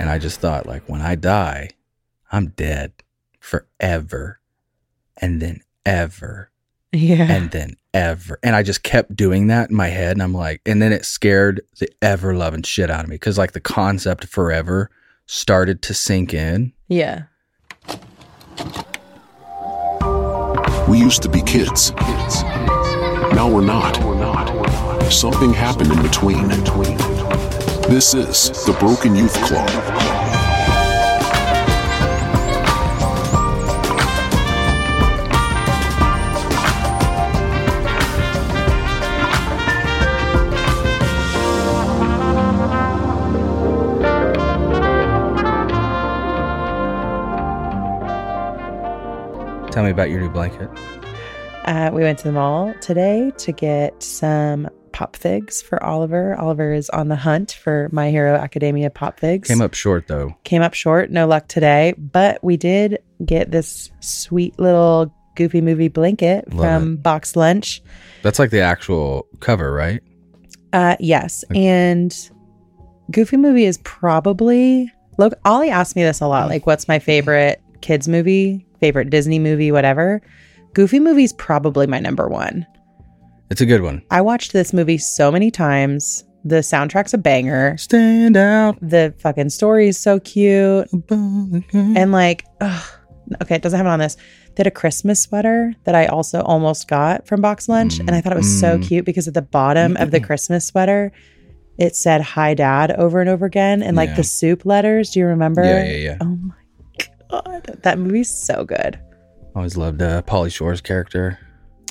And I just thought, like, when I die, I'm dead forever. And then ever. Yeah. And then ever. And I just kept doing that in my head. And I'm like, and then it scared the ever loving shit out of me. Cause like the concept of forever started to sink in. yeah. We used to be kids. Kids. Now we're not. We're not. We're not. Something happened in between. This is the Broken Youth Club. Tell me about your new blanket. Uh, we went to the mall today to get some pop figs for Oliver. Oliver is on the hunt for My Hero Academia pop figs. Came up short though. Came up short, no luck today, but we did get this sweet little goofy movie blanket Love from Box Lunch. That's like the actual cover, right? Uh, yes, and Goofy movie is probably look. Ollie asked me this a lot, like, what's my favorite kids movie, favorite Disney movie, whatever. Goofy movie is probably my number one. It's a good one. I watched this movie so many times. The soundtrack's a banger. Stand out. The fucking story is so cute. And like, ugh, okay, it doesn't have it on this. Did a Christmas sweater that I also almost got from Box Lunch. and I thought it was so Mm. cute because at the bottom of the Christmas sweater, it said hi dad over and over again. And like Yeah. the soup letters. Do you remember? Yeah, yeah, yeah. Oh my God. That movie's so good. Always loved uh, Pauly Shore's character.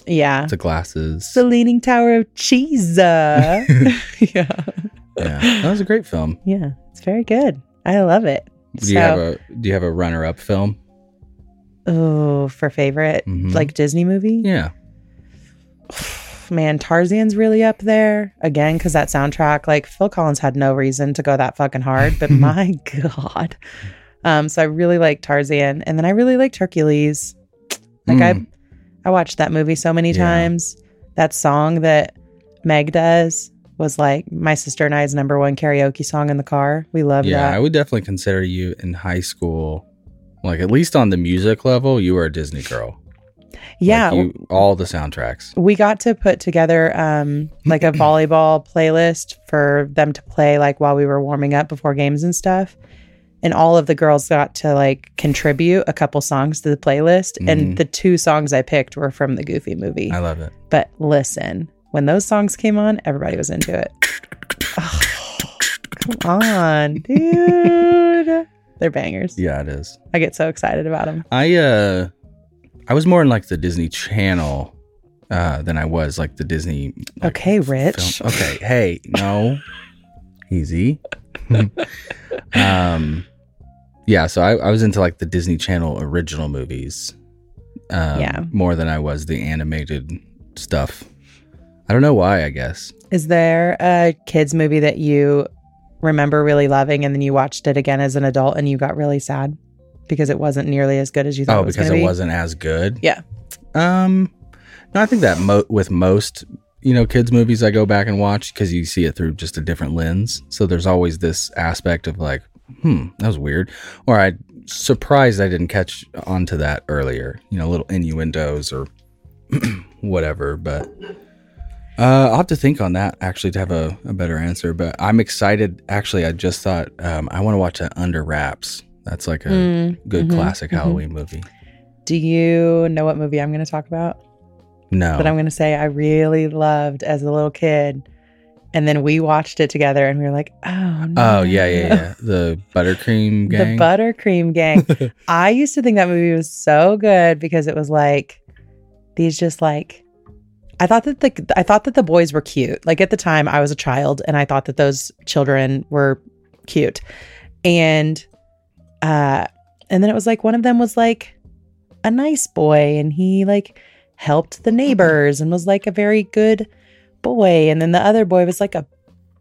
Yeah. The glasses. The Leaning Tower of Cheese. yeah. yeah, that was a great film. Yeah. It's very good. I love it. Do you have a Do you have a runner up film? Oh, for favorite Mhm. like Disney movie? Yeah, Man, Tarzan's really up there again because that soundtrack. Like Phil Collins had no reason to go that fucking hard, but my god. Um, so I really like Tarzan, and then I really liked Hercules. Like Mm. I, I watched that movie so many Yeah. times. That song that Meg does was like my sister and I's number one karaoke song in the car. We love yeah. that. Yeah, I would definitely consider you in high school, like at least on the music level, you were a Disney girl. yeah, Like, you, all the soundtracks. we got to put together um like a volleyball playlist for them to play like while we were warming up before games and stuff and all of the girls got to like contribute a couple songs to the playlist Mhm. and the two songs i picked were from the goofy movie I love it. but listen when those songs came on everybody was into it Oh, come on dude they're bangers Yeah, it is. i get so excited about them I uh, I was more in like the Disney Channel uh than I was like the Disney. like, okay rich film. Okay, hey, no, easy. um, yeah. So I, I was into like the Disney Channel original movies. Um, Yeah. more than I was the animated stuff. I don't know why. I guess. Is there a kids movie that you remember really loving and then you watched it again as an adult and you got really sad because it wasn't nearly as good as you thought Oh, it was because it be? wasn't as good. Yeah. Um, no, I think that mo- with most you know kids movies I go back and watch because you see it through just a different lens. So there's always this aspect of like, hmm, that was weird, or I surprised I didn't catch onto that earlier. You know, little innuendos or whatever. But uh, I'll have to think on that actually to have a, a better answer. But I'm excited. Actually, I just thought um, I want to watch that Under Wraps. That's like a Mm, good mhm, classic mhm. Halloween movie. Do you know what movie I'm going to talk about? No. That I'm going to say I really loved as a little kid. And then we watched it together and we were like, oh, no. Oh yeah, yeah, yeah. The buttercream gang. The Buttercream Gang. I used to think that movie was so good because it was like these just like I thought that the I thought that the boys were cute. Like at the time I was a child and I thought that those children were cute. And uh and then it was like one of them was like a nice boy and he like helped the neighbors and was like a very good boy and then the other boy was like a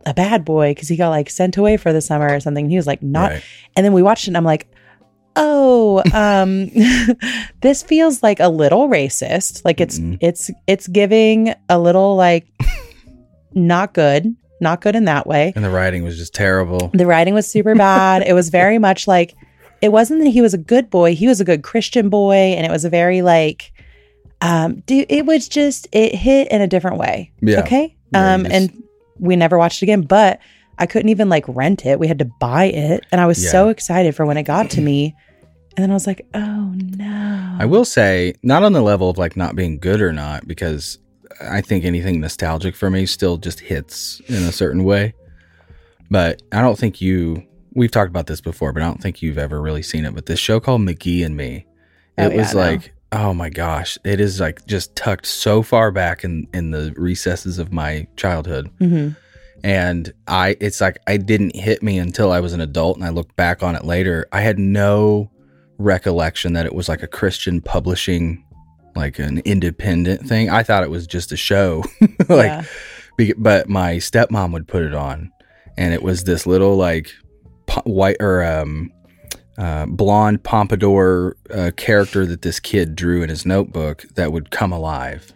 a bad boy because he got like sent away for the summer or something. He was like not Right. and then we watched it and I'm like, oh, um, this feels like a little racist. Like it's Mhm. it's it's giving a little like not good. not good in that way. And the writing was just terrible. The writing was super bad. it was very much like it wasn't that he was a good boy. He was a good Christian boy, and it was a very like, um, dude. It was just it hit in a different way. Yeah. Okay. Yeah, Um, you and we never watched it again, but I couldn't even like rent it. We had to buy it, and I was Yeah. so excited for when it got to me, and then I was like, oh no. I will say, not on the level of like not being good or not, because I think anything nostalgic for me still just hits in a certain way. But I don't think you, we've talked about this before, but I don't think you've ever really seen it. But this show called McGee and Me, Oh, it yeah, was like, oh my gosh, it is like just tucked so far back in, in the recesses of my childhood. hmm and i it's like i didn't hit me until i was an adult and i look back on it later i had no recollection that it was like a christian publishing like an independent thing i thought it was just a show like yeah. be- but my stepmom would put it on and it was this little like po- white or um uh, blonde pompadour uh, character that this kid drew in his notebook that would come alive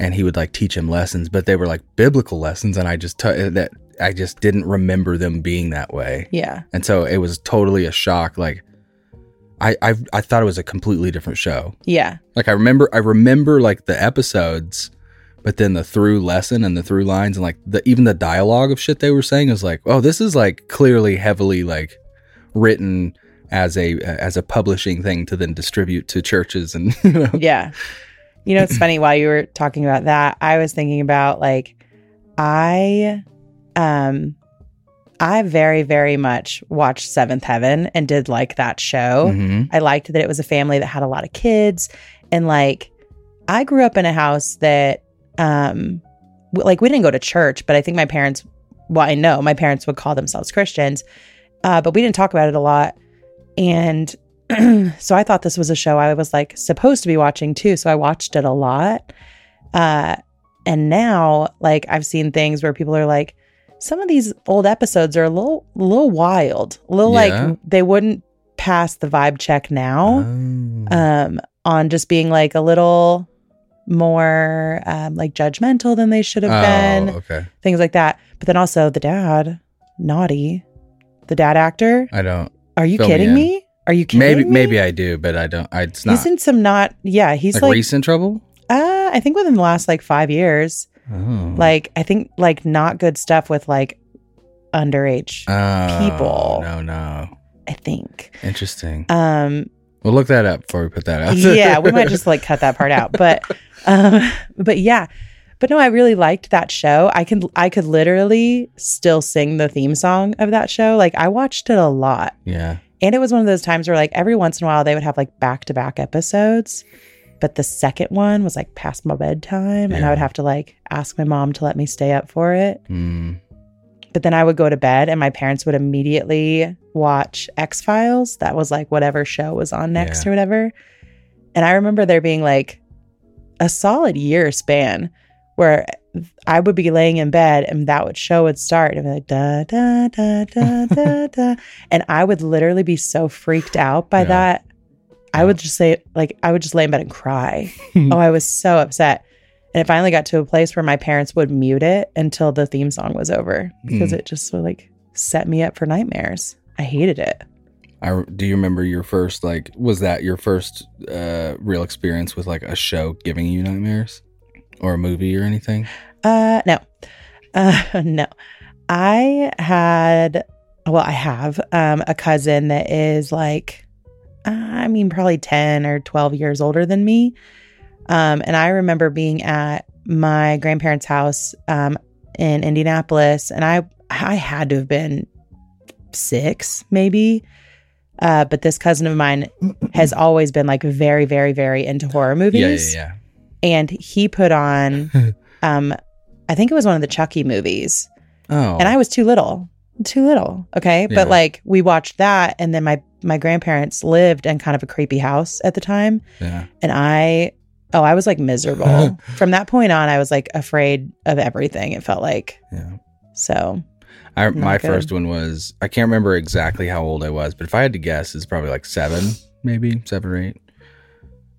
and he would like teach him lessons but they were like biblical lessons and i just t- that i just didn't remember them being that way yeah. and so it was totally a shock like I, I i thought it was a completely different show Yeah. like I remember, I remember like the episodes, but then the through lesson and the through lines and like the even the dialogue of shit they were saying is like, oh, this is like clearly heavily like written as a as a publishing thing to then distribute to churches and you know, Yeah. You know, it's funny while you were talking about that, I was thinking about like I um I very, very much watched Seventh Heaven and did like that show. Mhm. I liked that it was a family that had a lot of kids. And like I grew up in a house that um w- like we didn't go to church, but I think my parents well, I know my parents would call themselves Christians. Uh, but we didn't talk about it a lot. And so I thought this was a show I was like supposed to be watching too. So I watched it a lot. Uh, and now, like, I've seen things where people are like, some of these old episodes are a little, little wild, a little Yeah. like they wouldn't pass the vibe check now. Oh. Um, on just being like a little more um, like judgmental than they should have been, Oh, okay. things like that. But then also the dad, naughty, the dad actor. I don't. Are you Fill me kidding me? Are you kidding Maybe me? maybe I do, but I don't. I, it's not He's in some not. Yeah, he's like, like. recent trouble. uh, I think within the last like five years. Oh. Like I think like not good stuff with like underage. Oh, people. No, no. I think. Interesting. Um. We'll look that up before we put that out. yeah, we might just like cut that part out. But um. But yeah. But no, I really liked that show. I can I could literally still sing the theme song of that show. Like I watched it a lot. yeah. And it was one of those times where like every once in a while they would have like back to back episodes. But the second one was like past my bedtime and I would have to like ask my mom to let me stay up for it. Mm. But then I would go to bed and my parents would immediately watch X Files. That was like whatever show was on next Yeah. or whatever. And I remember there being like a solid year span where I would be laying in bed and that would show would start and be like da da da da da da. And I would literally be so freaked out by Yeah. that. I would just say like I would just lay in bed and cry. oh, I was so upset. And it finally got to a place where my parents would mute it until the theme song was over because Mm. it just would like set me up for nightmares. I hated it. I do you remember your first like was that your first uh real experience with like a show giving you nightmares or a movie or anything? Uh no. Uh no. I had well, I have um a cousin that is like uh, I mean probably 10 or 12 years older than me. Um and I remember being at my grandparents' house um in Indianapolis and I I had to have been 6 maybe. Uh but this cousin of mine has always been like very very very into horror movies Yeah, yeah, and he put on um I think it was one of the Chucky movies. Oh. And I was too little. Too little. Okay. Yeah. But like we watched that and then my my grandparents lived in kind of a creepy house at the time. yeah. And I oh, I was like miserable. From that point on, I was like afraid of everything, it felt like. Yeah. So I my good. first one was I can't remember exactly how old I was, but if I had to guess, it's probably like seven, maybe seven or eight.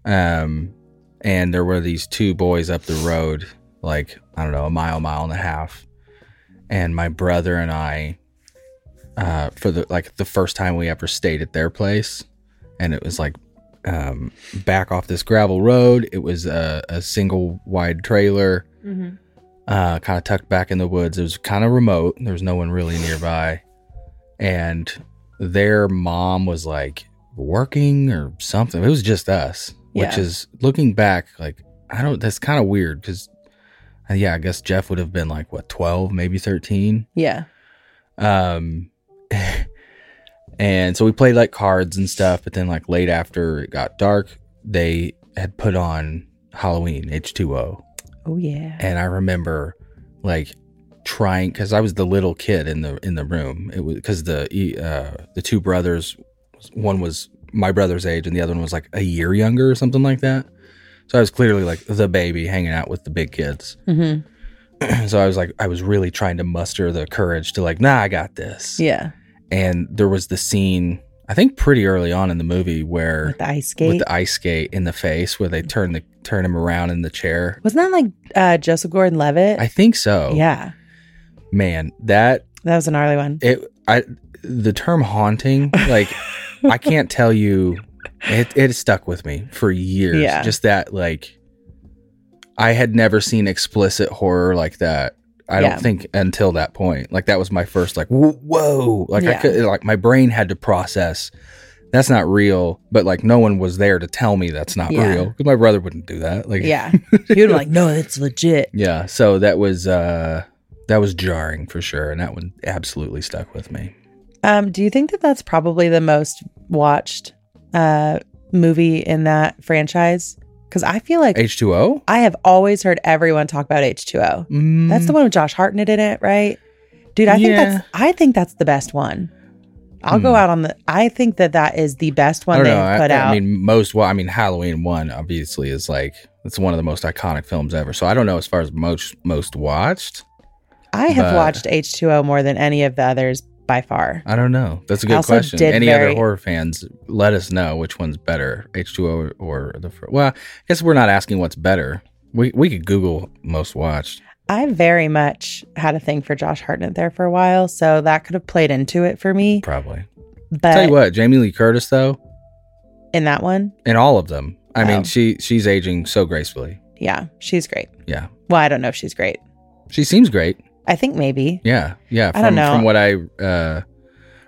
Um, and there were these two boys up the road, like I don't know, a mile, mile and a half, and my brother and I, uh, for the like the first time we ever stayed at their place, and it was like um, back off this gravel road. It was a, a single wide trailer, uh, kind of tucked back in the woods. It was kind of remote. There was no one really nearby, and their mom was like working or something. It was just us, which Yeah. is looking back, like I don't. That's kind of weird because, yeah, I guess Jeff would have been like what twelve, maybe thirteen. Yeah. Um, and so we played like cards and stuff. But then, like late after it got dark, they had put on Halloween H two O. Oh yeah. and I remember like trying because I was the little kid in the in the room. It was because the uh, the two brothers, one was my brother's age, and the other one was like a year younger or something like that. So I was clearly like the baby hanging out with the big kids. hmm so I was like, I was really trying to muster the courage to like, nah, I got this Yeah. and there was the scene I think pretty early on in the movie where With the ice skate. with the ice skate in the face where they turn the turn him around in the chair. Wasn't that like uh, Joseph Gordon-Levitt? I think so. Yeah. Man, that That was a gnarly one. it I the term haunting like I can't tell you it it stuck with me for years. Yeah. Just that like I had never seen explicit horror like that. I Yeah. don't think until that point. Like that was my first like whoa, like I could like my brain had to process that's not real, but like no one was there to tell me that's not Yeah. real because my brother wouldn't do that. Like Yeah. He would be like, no, it's legit. yeah. So that was uh that was jarring for sure, and that one absolutely stuck with me. Um, do you think that that's probably the most watched uh, movie in that franchise? Because I feel like H two O. I have always heard everyone talk about H2O. That's the one with Josh Hartnett in it, right? Dude, I think that's I think that's the best one. I'll go Hmm. out on the I think that that is the best one they've know. Put I out. I mean, most well, I mean, Halloween one obviously is like it's one of the most iconic films ever. So I don't know as far as most most watched. I have watched H2O more than any of the others by far. I don't know. That's a good question. Any very- other horror fans, let us know which one's better, H two O or the. Well, I guess we're not asking what's better. We we could Google most watched. I very much had a thing for Josh Hartnett there for a while, so that could have played into it for me. Probably. But Tell you what, Jamie Lee Curtis though, in that one, in all of them, I Oh. mean, she she's aging so gracefully. yeah, she's great. Yeah, Well, I don't know if she's great. she seems great. I think maybe. Yeah, yeah. I don't From know. from what I uh,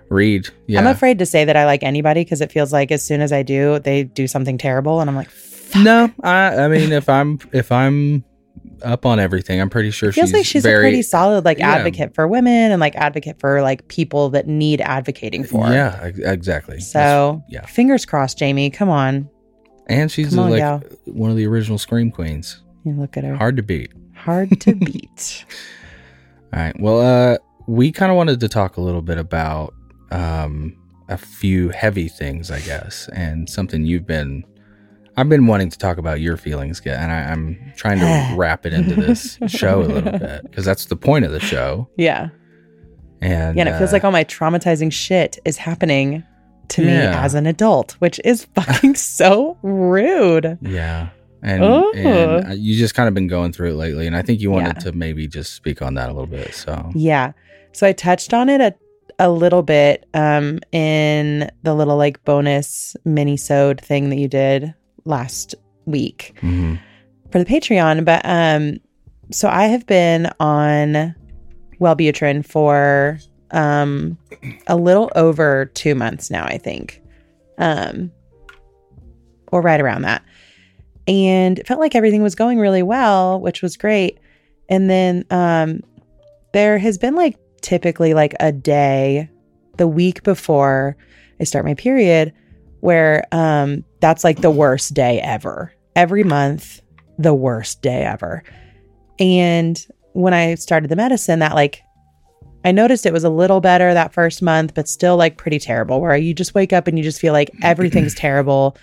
read, yeah. I'm afraid to say that I like anybody because it feels like as soon as I do, they do something terrible, and I'm like, No, I I mean if I'm if I'm up on everything, I'm pretty sure it feels she's like she's very a pretty solid like Yeah. advocate for women and like advocate for like people that need advocating for. Yeah, ex- exactly. That's- So yeah. fingers crossed, Jamie. Come on, and she's on, like gal. one of the original scream queens. you look at her. Hard to beat. Hard to beat. All right. Well, uh, we kind of wanted to talk a little bit about um a few heavy things, I guess, and something you've been. I've been wanting to talk about your feelings, and I, I'm trying to wrap it into this show a little bit because that's the point of the show. Yeah. And Yeah, and it feels uh, like all my traumatizing shit is happening to me as an adult, which is fucking so rude. Yeah. And, Oh. and you just kind of been going through it lately. And I think you wanted Yeah. to maybe just speak on that a little bit. So, Yeah. So I touched on it a, a little bit um in the little like bonus minisode thing that you did last week mhm. for the Patreon. But um so I have been on Wellbutrin for um a little over two months now, I think. Um or right around that. And it felt like everything was going really well, which was great. And then um there has been like typically like a day the week before I start my period where um that's like the worst day ever. Every month, the worst day ever. And when I started the medicine, that like I noticed it was a little better that first month, but still like pretty terrible, where you just wake up and you just feel like everything's terrible.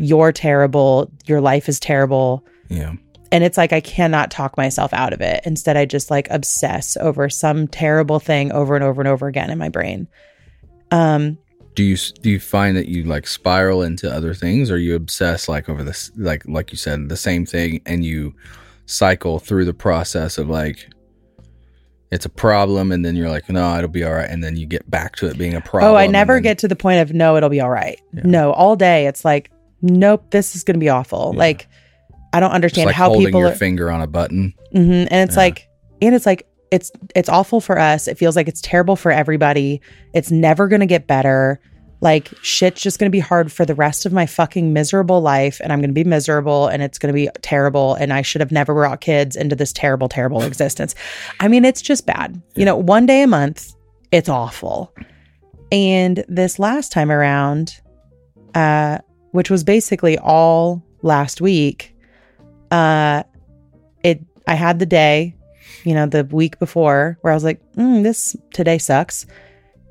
You're terrible. Your life is terrible yeah. and it's like I cannot talk myself out of it. Instead, I just like obsess over some terrible thing over and over and over again in my brain. Um, Do you do you find that you like spiral into other things, or you obsess like over this, like like you said, the same thing, and you cycle through the process of like it's a problem and then you're like no it'll be all right and then you get back to it being a problem Oh, I never then- get to the point of no, it'll be all right. Yeah. No, all day it's like, nope, this is going to be awful. Yeah. Like, I don't understand like how holding people. your Are, finger on a button Mhm. And it's Yeah. like, and it's like, it's it's awful for us. It feels like it's terrible for everybody. It's never going to get better. Like shit's just going to be hard for the rest of my fucking miserable life, and I'm going to be miserable, and it's going to be terrible. And I should have never brought kids into this terrible, terrible existence. I mean, it's just bad. You know, one day a month, it's awful. And this last time around, uh, which was basically all last week, uh, it I had the day, you know, the week before where I was like, mm, this today sucks.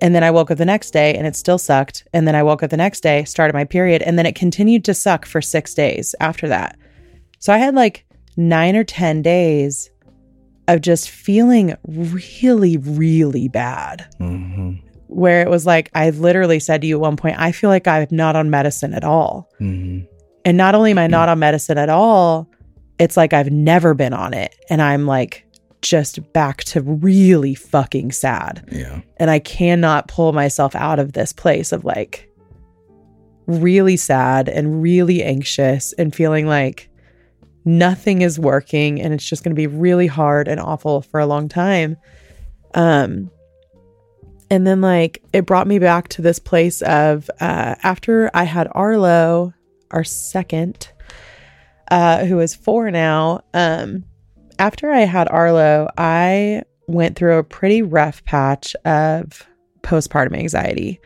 And then I woke up the next day and it still sucked. And then I woke up the next day, started my period, and then it continued to suck for six days after that. So I had like nine or 10 days of just feeling really, really bad hmm where it was like I literally said to you at one point, I feel like I'm not on medicine at all. hmm And not only am I not on medicine at all, it's like I've never been on it. And I'm like just back to really fucking sad. yeah And I cannot pull myself out of this place of like really sad and really anxious and feeling like nothing is working and it's just going to be really hard and awful for a long time. Um and then like it brought me back to this place of uh after I had Arlo, our second uh who is 4 now, um after I had Arlo, I went through a pretty rough patch of postpartum anxiety.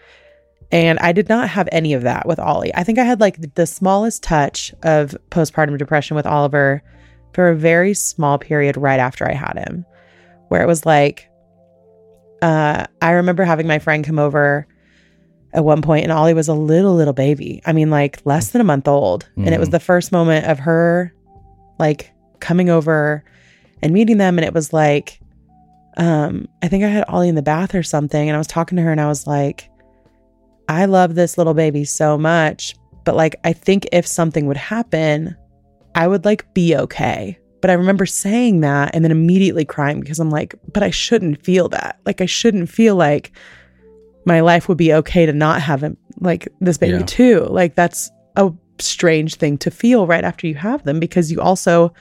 And I did not have any of that with Ollie. I think I had like the smallest touch of postpartum depression with Oliver for a very small period right after I had him, where it was like, uh, I remember having my friend come over at one point, and Ollie was a little, little baby. I mean, like less than a month old. And it was Mhm. the first moment of her like coming over and meeting them. And it was like, um, I think I had Ollie in the bath or something, and I was talking to her, and I was like, I love this little baby so much, but like, I think if something would happen, I would like be okay. But I remember saying that and then immediately crying because I'm like, but I shouldn't feel that. Like, I shouldn't feel like my life would be okay to not have him, like this baby Yeah. too. Like, that's a strange thing to feel right after you have them because you also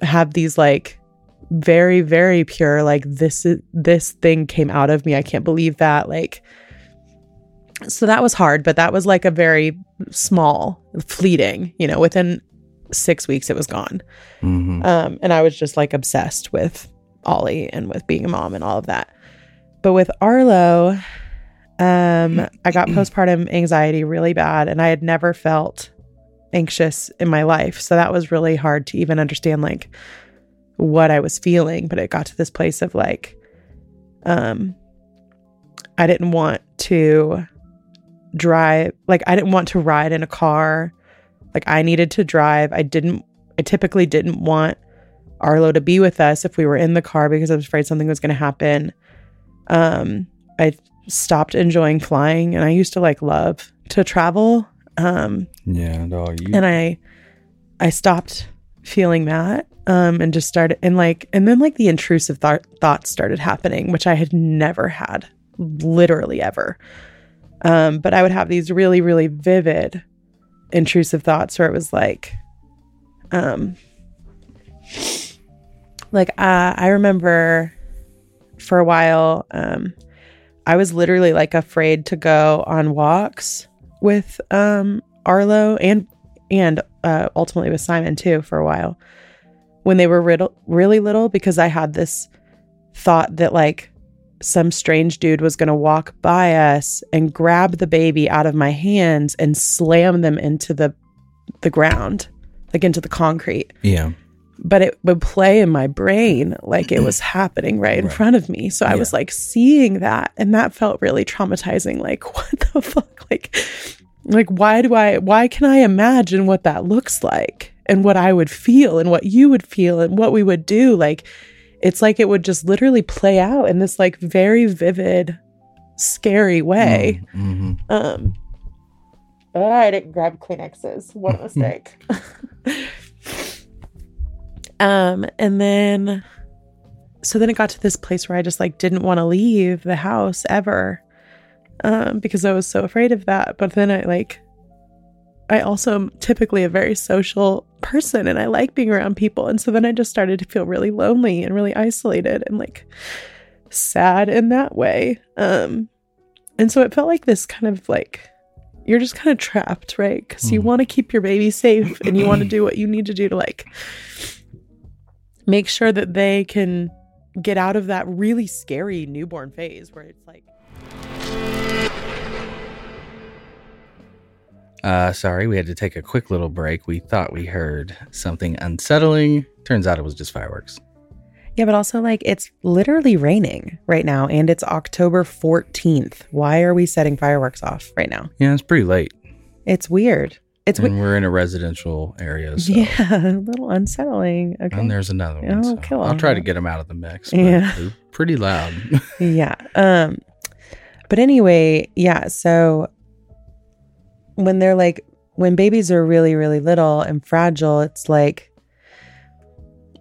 have these like very very pure like this is this thing came out of me i can't believe that like so that was hard but that was like a very small fleeting you know within six weeks it was gone. Hmm um and i was just like obsessed with ollie and with being a mom and all of that. But with arlo um i got postpartum anxiety really bad and i had never felt anxious in my life. So that was really hard to even understand like what i was feeling. But it got to this place of like um i didn't want to drive like i didn't want to ride in a car like i needed to drive. I didn't i typically didn't want arlo to be with us if we were in the car because i was afraid something was going to happen. Um i stopped enjoying flying and i used to like love to travel. Um yeah dog you and i i stopped feeling that um and just started and like and then like the intrusive thought thoughts started happening which i had never had literally ever. Um but i would have these really really vivid intrusive thoughts where it was like um like uh, i remember for a while um i was literally like afraid to go on walks with um arlo and and uh, ultimately with Simon too for a while when they were riddle- really little because I had this thought that like some strange dude was going to walk by us and grab the baby out of my hands and slam them into the the ground like into the concrete yeah but it would play in my brain like it was happening right in Right. front of me. So I Yeah. was like seeing that and that felt really traumatizing. Like, what the fuck? Like, like why do I why can I imagine what that looks like and what I would feel and what you would feel and what we would do? Like it's like it would just literally play out in this like very vivid, scary way. hmm Um oh, I didn't grab Kleenexes. What a mistake. um, and then so then it got to this place where I just like didn't want to leave the house ever um, because I was so afraid of that. But then I like, I also am typically a very social person and I like being around people. And so then I just started to feel really lonely and really isolated and like sad in that way. Um, and so it felt like this kind of like, you're just kind of trapped, right? Because you Mhm. want to keep your baby safe and you want to do what you need to do to like make sure that they can get out of that really scary newborn phase where it's like Uh, sorry, we had to take a quick little break. We thought we heard something unsettling. Turns out it was just fireworks. yeah but also like it's literally raining right now and it's october 14th why are we setting fireworks off right now Yeah, it's pretty late, it's weird it's and we- we're in a residential area. So. yeah a little unsettling okay And there's another one. Oh, so cool. I'll try to get them out of the mix. Yeah. pretty loud. yeah um but anyway yeah so when they're like when babies are really really little and fragile it's like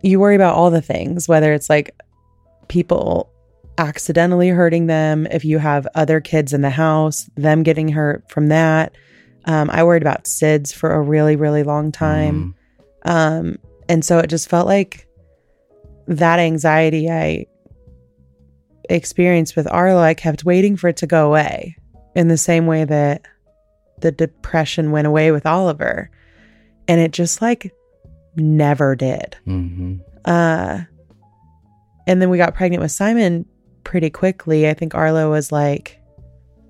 you worry about all the things whether it's like people accidentally hurting them if you have other kids in the house them getting hurt from that. Um, i worried about sids for a really really long time. Mm, um, and so it just felt like that anxiety I experienced with Arlo, I kept waiting for it to go away in the same way that the depression went away with Oliver. And it just like never did. mhm. Uh, and then we got pregnant with Simon pretty quickly. I think Arlo was like,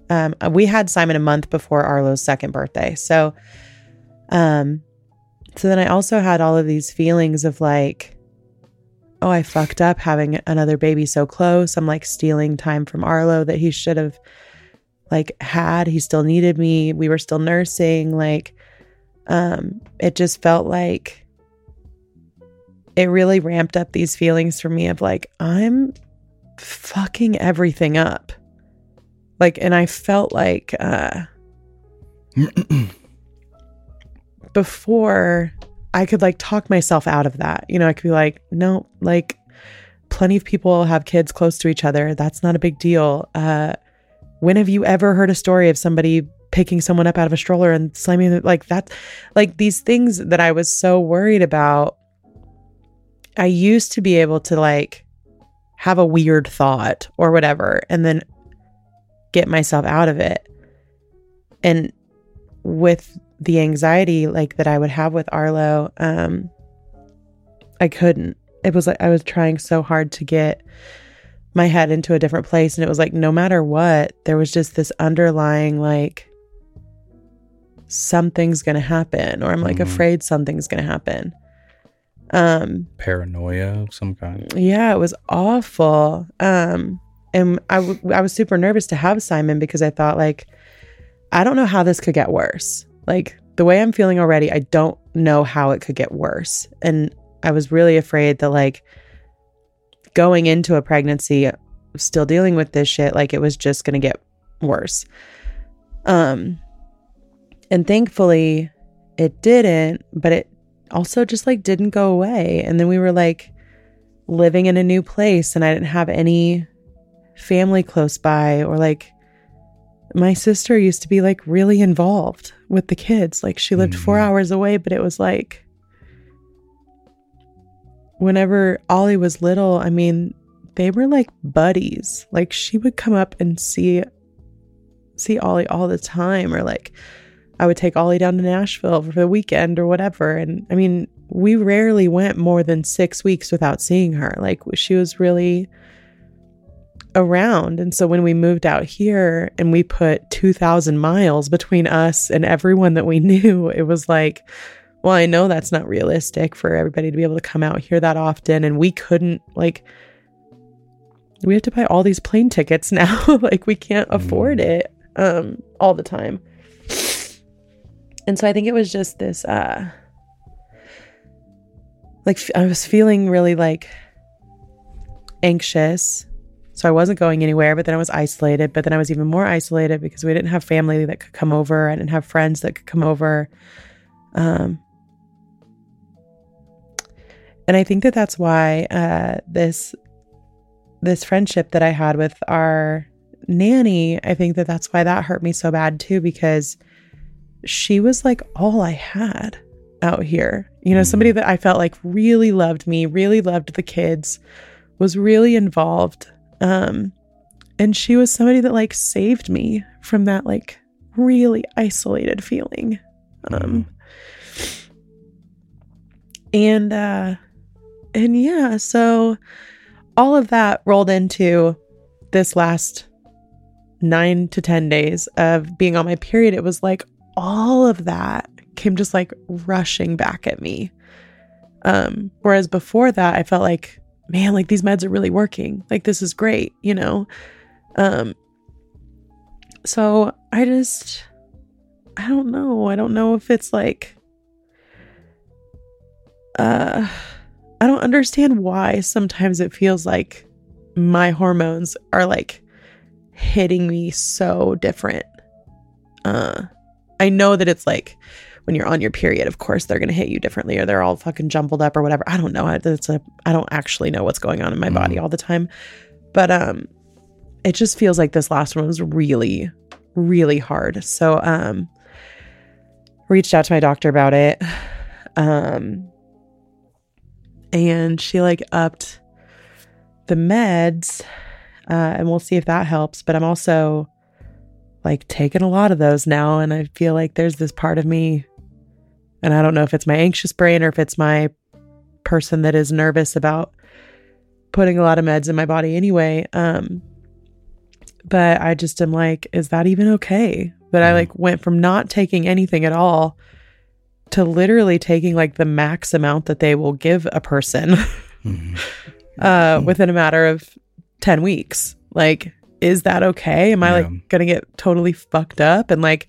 um, we had Simon a month before Arlo's second birthday. So, um, so then I also had all of these feelings of like, oh, I fucked up having another baby so close. I'm like stealing time from Arlo that he should have like had. He still needed me. We were still nursing. Like, um, it just felt like it really ramped up these feelings for me of like, I'm fucking everything up. Like, and I felt like uh before I could like talk myself out of that. You know, I could be like, no, like plenty of people have kids close to each other. That's not a big deal. Uh when have you ever heard a story of somebody picking someone up out of a stroller and slamming it like that? Like these things that I was so worried about. I used to be able to like have a weird thought or whatever and then get myself out of it. And with the anxiety like that I would have with Arlo, um I couldn't. It was like I was trying so hard to get my head into a different place and it was like no matter what, there was just this underlying like something's going to happen or I'm like Mhm. afraid something's going to happen. Um Paranoia of some kind. yeah, it was awful. Um, and I, w- I was super nervous to have Simon because I thought like, I don't know how this could get worse. Like the way I'm feeling already, I don't know how it could get worse. And I was really afraid that like going into a pregnancy, still dealing with this shit, like it was just going to get worse. Um, and thankfully it didn't, but it also just like didn't go away. And then we were like living in a new place and I didn't have any family close by or like my sister used to be like really involved with the kids. Like she lived 4 Mhm. hours away, but it was like whenever Ollie was little, I mean, they were like buddies. Like she would come up and see see Ollie all the time or like I would take Ollie down to Nashville for the weekend or whatever. And I mean, we rarely went more than six weeks without seeing her. Like she was really around. And so when we moved out here and we put 2,000 miles between us and everyone that we knew, it was like, well, I know that's not realistic for everybody to be able to come out here that often. And we couldn't, like, we have to buy all these plane tickets now. like, we can't afford it um, all the time. And so I think it was just this, uh, like, I was feeling really like anxious. So I wasn't going anywhere, but then I was isolated. But then I was even more isolated because we didn't have family that could come over. I didn't have friends that could come over. Um, and I think that that's why uh, this this friendship that I had with our nanny, I think that that's why that hurt me so bad too, because she was like all I had out here. You know, somebody that I felt like really loved me, really loved the kids, was really involved. Um, and she was somebody that like saved me from that like really isolated feeling. Um, and uh, and yeah, so all of that rolled into this last nine to 10 days of being on my period. It was like all of that came just like rushing back at me. Um, whereas before that, I felt like, man, like these meds are really working. Like this is great, you know? Um, so I just, I don't know. I don't know if it's like, uh, I don't understand why sometimes it feels like my hormones are like hitting me so different. Uh, I know that it's like when you're on your period, of course they're going to hit you differently or they're all fucking jumbled up or whatever. I don't know. It's a I don't actually know what's going on in my Mm. body all the time. But um it just feels like this last one was really really hard. So um reached out to my doctor about it. Um and she like upped the meds uh, and we'll see if that helps. But I'm also like taking a lot of those now, and I feel like there's this part of me, and I don't know if it's my anxious brain or if it's my person that is nervous about putting a lot of meds in my body anyway. Um, but I just am like, is that even okay? but I Mhm. like went from not taking anything at all to literally taking like the max amount that they will give a person Mhm. uh, within a matter of 10 weeks. Like, is that okay? Am I Yeah. like gonna get totally fucked up? And like,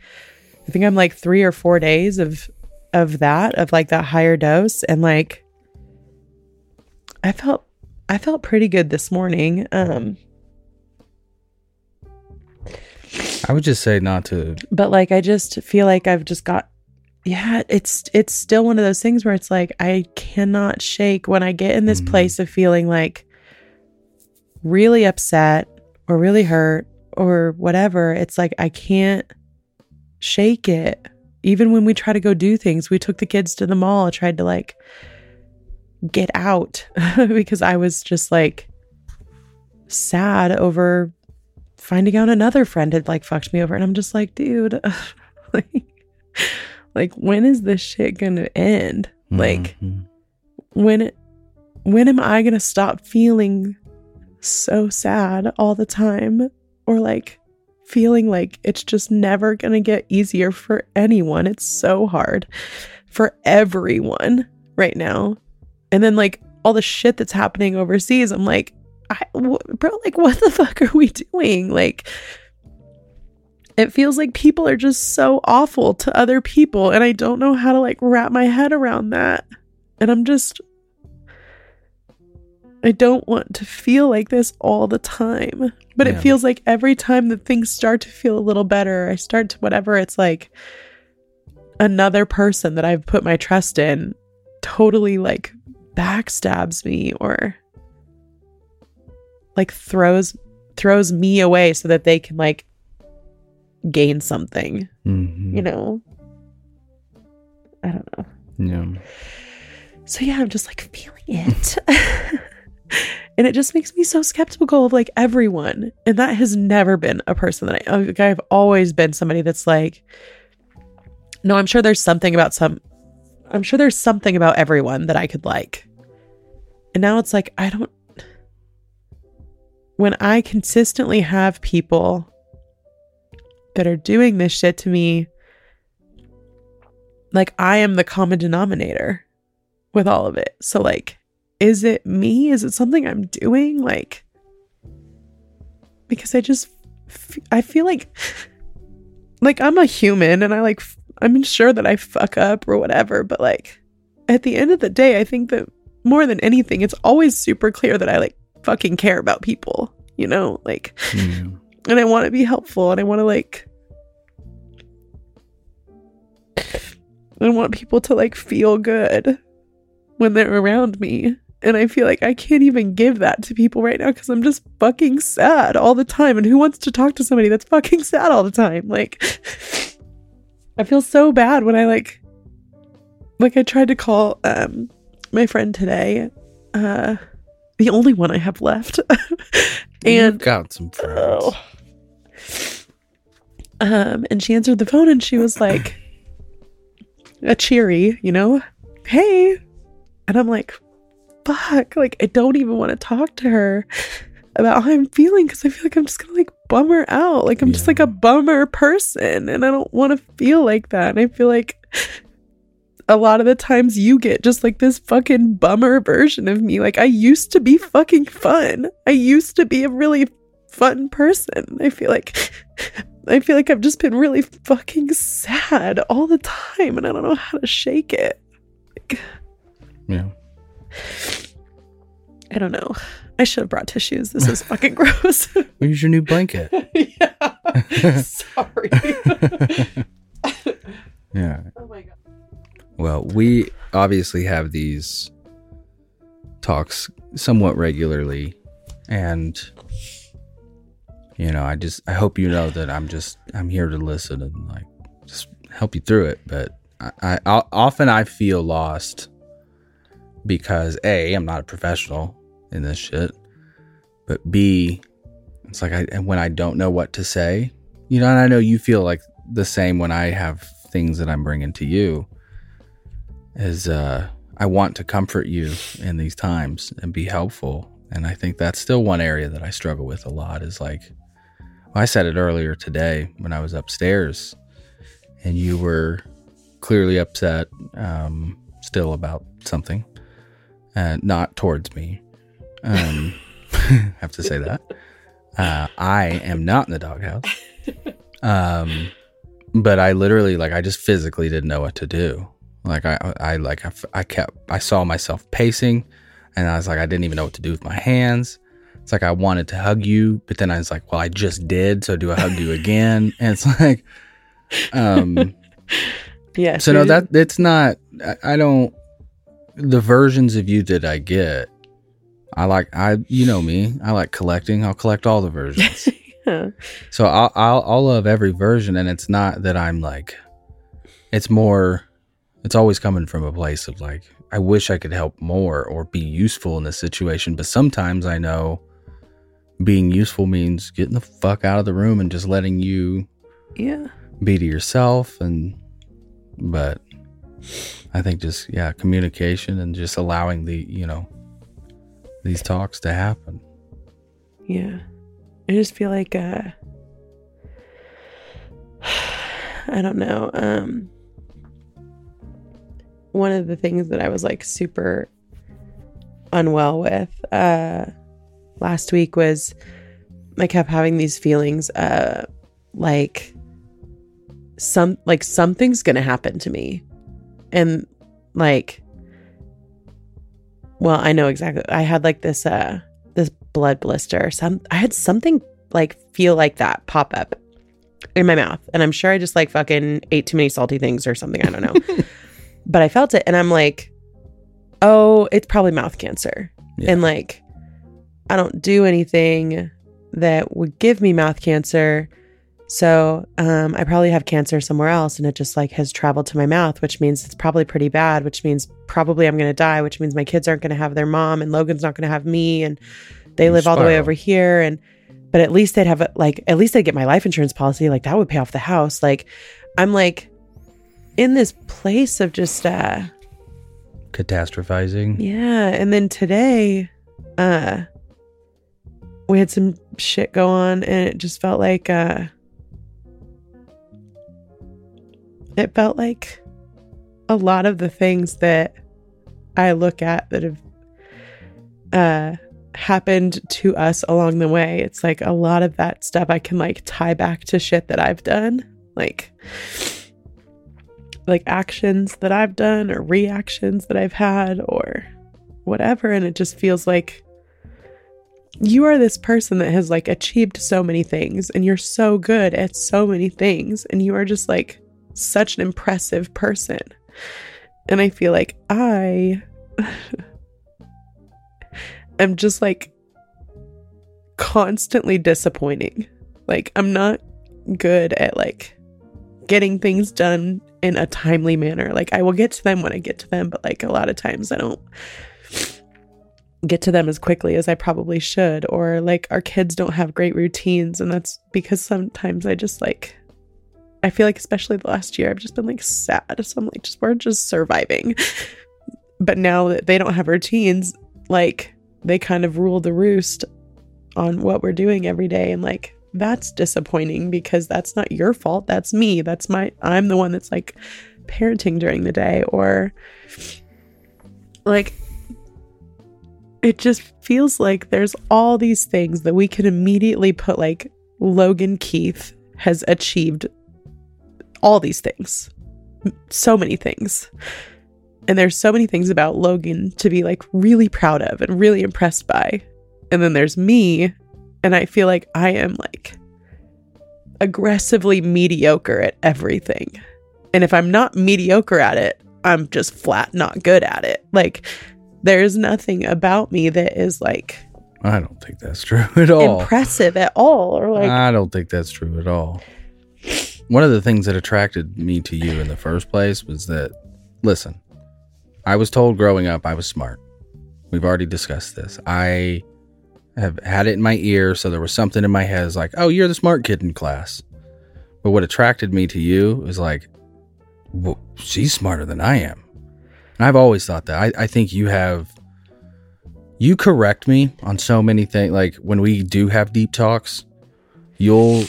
I think I'm like three or four days of of that of like that higher dose, and like, I felt I felt pretty good this morning. Um, I would just say not to. but like I just feel like I've just got yeah, it's it's still one of those things where it's like I cannot shake when I get in this Mhm. place of feeling like really upset or really hurt or whatever. It's like I can't shake it. Even when we try to go do things, we took the kids to the mall, tried to like get out because I was just like sad over finding out another friend had like fucked me over and I'm just like, dude, like, like when is this shit gonna end? Like Mhm. when when am I gonna stop feeling so sad all the time? Or like feeling like it's just never gonna get easier for anyone. It's so hard for everyone right now. And then like all the shit that's happening overseas, I'm like, I, w- bro, like what the fuck are we doing? Like, it feels like people are just so awful to other people, and I don't know how to like wrap my head around that. And I'm just, I don't want to feel like this all the time. But Yeah. it feels like every time that things start to feel a little better, I start to whatever, it's like another person that I've put my trust in totally like backstabs me or like throws throws me away so that they can like gain something, Mhm. you know? I don't know. Yeah. So yeah, I'm just like feeling it. and it just makes me so skeptical of like everyone. And that has never been a person that I like, I've always been somebody that's like no, I'm sure there's something about some I'm sure there's something about everyone that I could like. And now it's like I don't when I consistently have people that are doing this shit to me like I am the common denominator with all of it. So like is it me? Is it something I'm doing like because I just f- I feel like like I'm a human and I like f- I'm sure that I fuck up or whatever, but like at the end of the day, I think that more than anything, it's always super clear that I like fucking care about people, you know? Like Yeah. And I want to be helpful and I want to like I want people to like feel good when they're around me. And I feel like I can't even give that to people right now because I'm just fucking sad all the time. And who wants to talk to somebody that's fucking sad all the time? Like, I feel so bad when I like, like I tried to call um my friend today, uh, the only one I have left, You've and got some friends. Oh. Um, and she answered the phone and she was like, a cheery, you know, hey. And I'm like, fuck, like, I don't even want to talk to her about how I'm feeling because I feel like I'm just gonna like bum her out. Like, I'm just like a bummer person and I don't want to feel like that. And I feel like a lot of the times you get just like this fucking bummer version of me. Like, I used to be fucking fun. I used to be a really fun person. I feel like I feel like I've just been really fucking sad all the time and I don't know how to shake it. Yeah. I don't know. I should have brought tissues. This is fucking gross. Use your new blanket. yeah. Sorry. yeah. oh my god. Well, we obviously have these talks somewhat regularly and you know, I just I hope you know that I'm just I'm here to listen and like just help you through it, but I, I often I feel lost because A, I'm not a professional in this shit, but B, it's like I and when I don't know what to say, you know, and I know you feel like the same when I have things that I'm bringing to you is uh I want to comfort you in these times and be helpful. And I think that's still one area that I struggle with a lot is like I said it earlier today when I was upstairs and you were clearly upset um still about something and not towards me. Um have to say that. Uh I am not in the doghouse. Um but I literally like I just physically didn't know what to do. Like I, I like I kept I saw myself pacing, and I was like I didn't even know what to do with my hands. It's like I wanted to hug you, but then I was like, well, I just did, so do I hug you again? And it's like, um, Yeah. so no, that it's not. I, I don't. The versions of you that I get, I like. I you know me. I like collecting. I'll collect all the versions. yeah. So I'll, I'll I'll love every version, and it's not that I'm like, it's more, it's always coming from a place of like, I wish I could help more or be useful in this situation, but sometimes I know being useful means getting the fuck out of the room and just letting you Yeah. be to yourself, and but I think just yeah, communication and just allowing the you know these talks to happen. Yeah. I just feel like uh I don't know. Um one of the things that I was like super unwell with uh last week was I kept having these feelings uh like some like something's going to happen to me. And like well, I know exactly. I had like this uh this blood blister. Some I had something like feel like that pop up in my mouth. And I'm sure I just like fucking ate too many salty things or something. I don't know. but I felt it and I'm like, oh, it's probably mouth cancer. Yeah. And like, I don't do anything that would give me mouth cancer. So um, I probably have cancer somewhere else and it just like has traveled to my mouth, which means it's probably pretty bad, which means probably I'm going to die, which means my kids aren't going to have their mom and Logan's not going to have me. And they You live all the way over here. And, but at least they'd have a, like, at least they'd get my life insurance policy. Like that would pay off the house. Like I'm like in this place of just, uh, Catastrophizing. yeah, and then today, uh we had some shit go on and it just felt like uh it felt like a lot of the things that I look at that have uh happened to us along the way. It's like a lot of that stuff I can like tie back to shit that I've done. Like like actions that I've done or reactions that I've had or whatever. And it just feels like you are this person that has like achieved so many things and you're so good at so many things and you are just like such an impressive person. And I feel like I am just like constantly disappointing. Like I'm not good at like getting things done in a timely manner. Like I will get to them when I get to them, but like a lot of times I don't get to them as quickly as I probably should or like our kids don't have great routines and that's because sometimes I just like I feel like especially the last year I've just been like sad. So I'm like just we're just surviving. but now that they don't have routines, like they kind of rule the roost on what we're doing every day and like that's disappointing because that's not your fault that's me that's my i'm the one that's like parenting during the day or like it just feels like there's all these things that we can immediately put like logan keith has achieved all these things so many things and there's so many things about logan to be like really proud of and really impressed by and then there's me, and I feel like I am like aggressively mediocre at everything. And if I'm not mediocre at it, I'm just flat not good at it. Like there's nothing about me that is like I don't think that's true at all. impressive at all or like I don't think that's true at all. One of the things that attracted me to you in the first place was that, listen, I was told growing up I was smart. We've already discussed this. I have had it in my ear, so there was something in my head is like, oh, you're the smart kid in class. But what attracted me to you was like, well, she's smarter than I am. And I've always thought that. I, I think you have, you correct me on so many things. Like when we do have deep talks, you'll,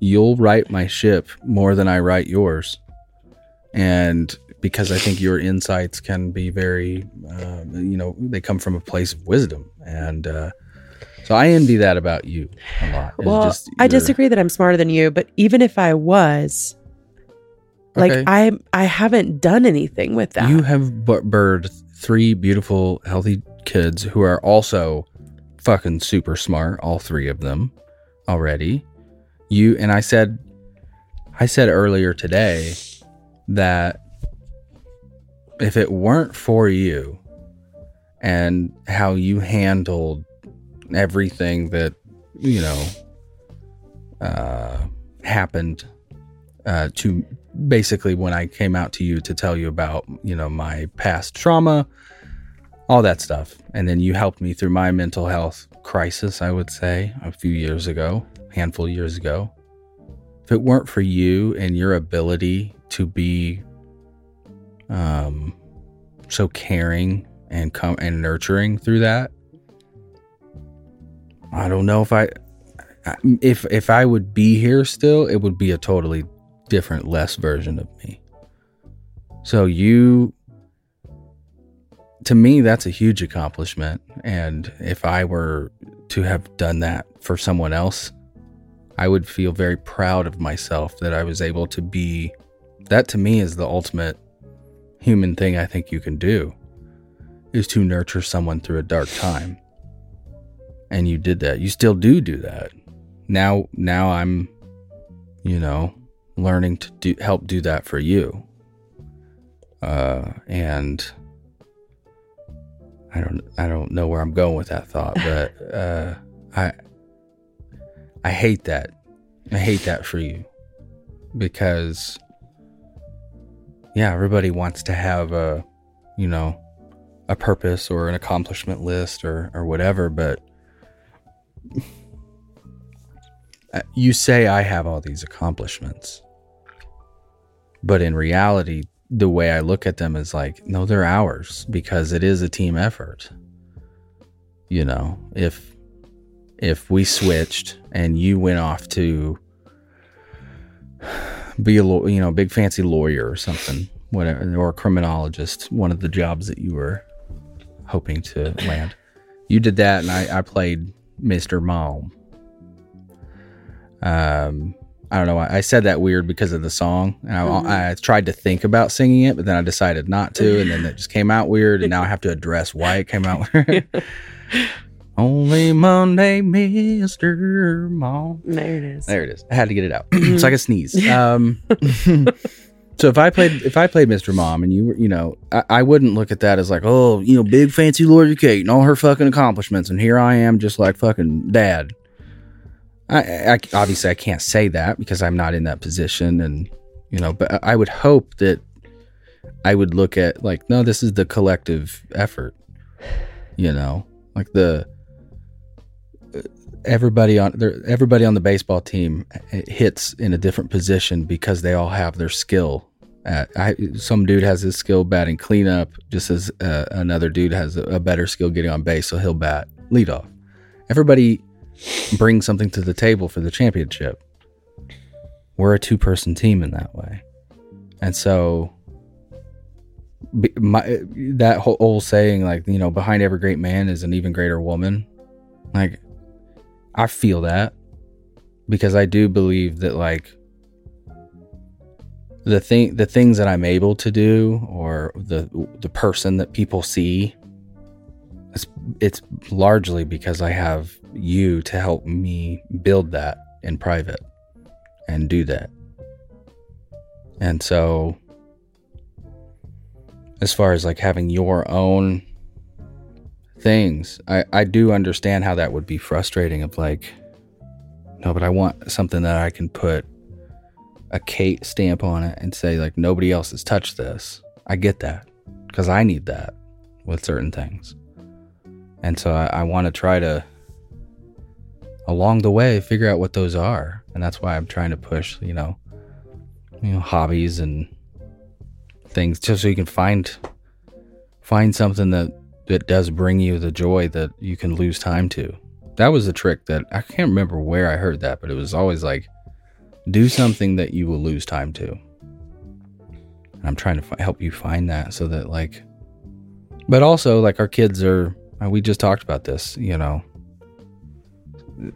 you'll right my ship more than I right yours. And because I think your insights can be very, uh, you know, they come from a place of wisdom. And, uh, so I envy that about you a lot. Well, just I disagree that I'm smarter than you, but even if I was, like Okay. I I haven't done anything with that. You have bird three beautiful, healthy kids who are also fucking super smart. All three of them already. You and I said, I said earlier today that if it weren't for you and how you handled everything that you know uh, happened uh, to basically when I came out to you to tell you about you know my past trauma, all that stuff, and then you helped me through my mental health crisis. I would say a few years ago, handful of years ago. If it weren't for you and your ability to be um, so caring and come and nurturing through that, I don't know if I if if I would be here still, it would be a totally different, less version of me. So you to me that's a huge accomplishment. And if I were to have done that for someone else, I would feel very proud of myself that I was able to be that to me is the ultimate human thing I think you can do is to nurture someone through a dark time. And you did that. You still do do that. Now now i'm you know learning to do help do that for you. Uh and i don't i don't know where i'm going with that thought but uh i i hate that. I hate that for you. Because yeah everybody wants to have a you know a purpose or an accomplishment list or or whatever but you say I have all these accomplishments, but in reality, the way I look at them is like, no, they're ours because it is a team effort. You know, if if we switched and you went off to be a you know big fancy lawyer or something, whatever, or a criminologist, one of the jobs that you were hoping to land, you did that, and I, I played Mister Mom. Um, I don't know. why I said that weird because of the song. And I, I tried to think about singing it, but then I decided not to, and then it just came out weird. And now I have to address why it came out weird. Only Monday, Mister Mom. there it is. There it is. I had to get it out so I could sneeze. Um, So if I played if I played Mr. Mom and you were you know I, I wouldn't look at that as like oh you know big fancy Lori Kate and all her fucking accomplishments and here I am just like fucking dad. I, I obviously I can't say that because I'm not in that position and you know but I would hope that I would look at like no this is the collective effort you know? Like the everybody on everybody on the baseball team hits in a different position because they all have their skill at I, some dude has his skill batting cleanup just as uh, another dude has a, a better skill getting on base so he'll bat leadoff. Everybody brings something to the table for the championship. We're a two person team in that way. And so my, that whole, whole saying like you know behind every great man is an even greater woman. Like I feel that because I do believe that like the thing the things that I'm able to do or the the person that people see it's it's largely because I have you to help me build that in private and do that. And so as far as like having your own things. I, I do understand how that would be frustrating of like, no, but I want something that I can put a Kate stamp on it and say like nobody else has touched this. I get that because I need that with certain things. And so I, I want to try to along the way figure out what those are. And that's why I'm trying to push, you know, you know, hobbies and things just so you can find find something that that does bring you the joy that you can lose time to. That was a trick that I can't remember where I heard that, but it was always like, do something that you will lose time to. And I'm trying to fi- help you find that so that, like, but also, like, our kids are, we just talked about this, you know,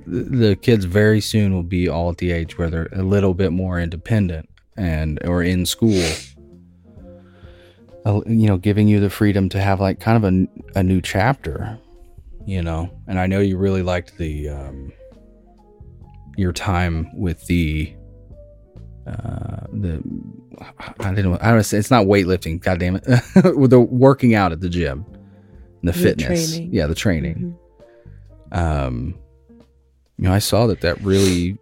the, kids very soon will be all at the age where they're a little bit more independent and, or in school uh, you know, giving you the freedom to have like kind of a, a new chapter, you know. And I know you really liked the um, your time with the uh, the I didn't I don't say it's not weightlifting. God damn it, with the working out at the gym, the, the fitness, training. yeah, the training. Mm-hmm. Um, you know, I saw that that really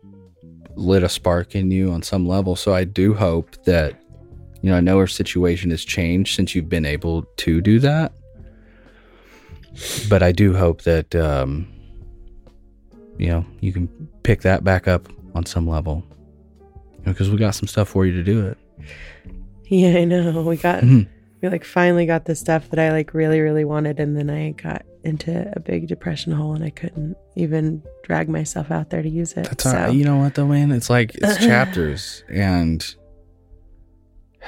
lit a spark in you on some level. So I do hope that you know, I know her situation has changed since you've been able to do that. But I do hope that, um, you know, you can pick that back up on some level. Because you know, we got some stuff for you to do it. Yeah, I know. We got, mm-hmm. we like finally got the stuff that I like really, really wanted. And then I got into a big depression hole and I couldn't even drag myself out there to use it. That's so. you know what though, man? It's like, it's chapters and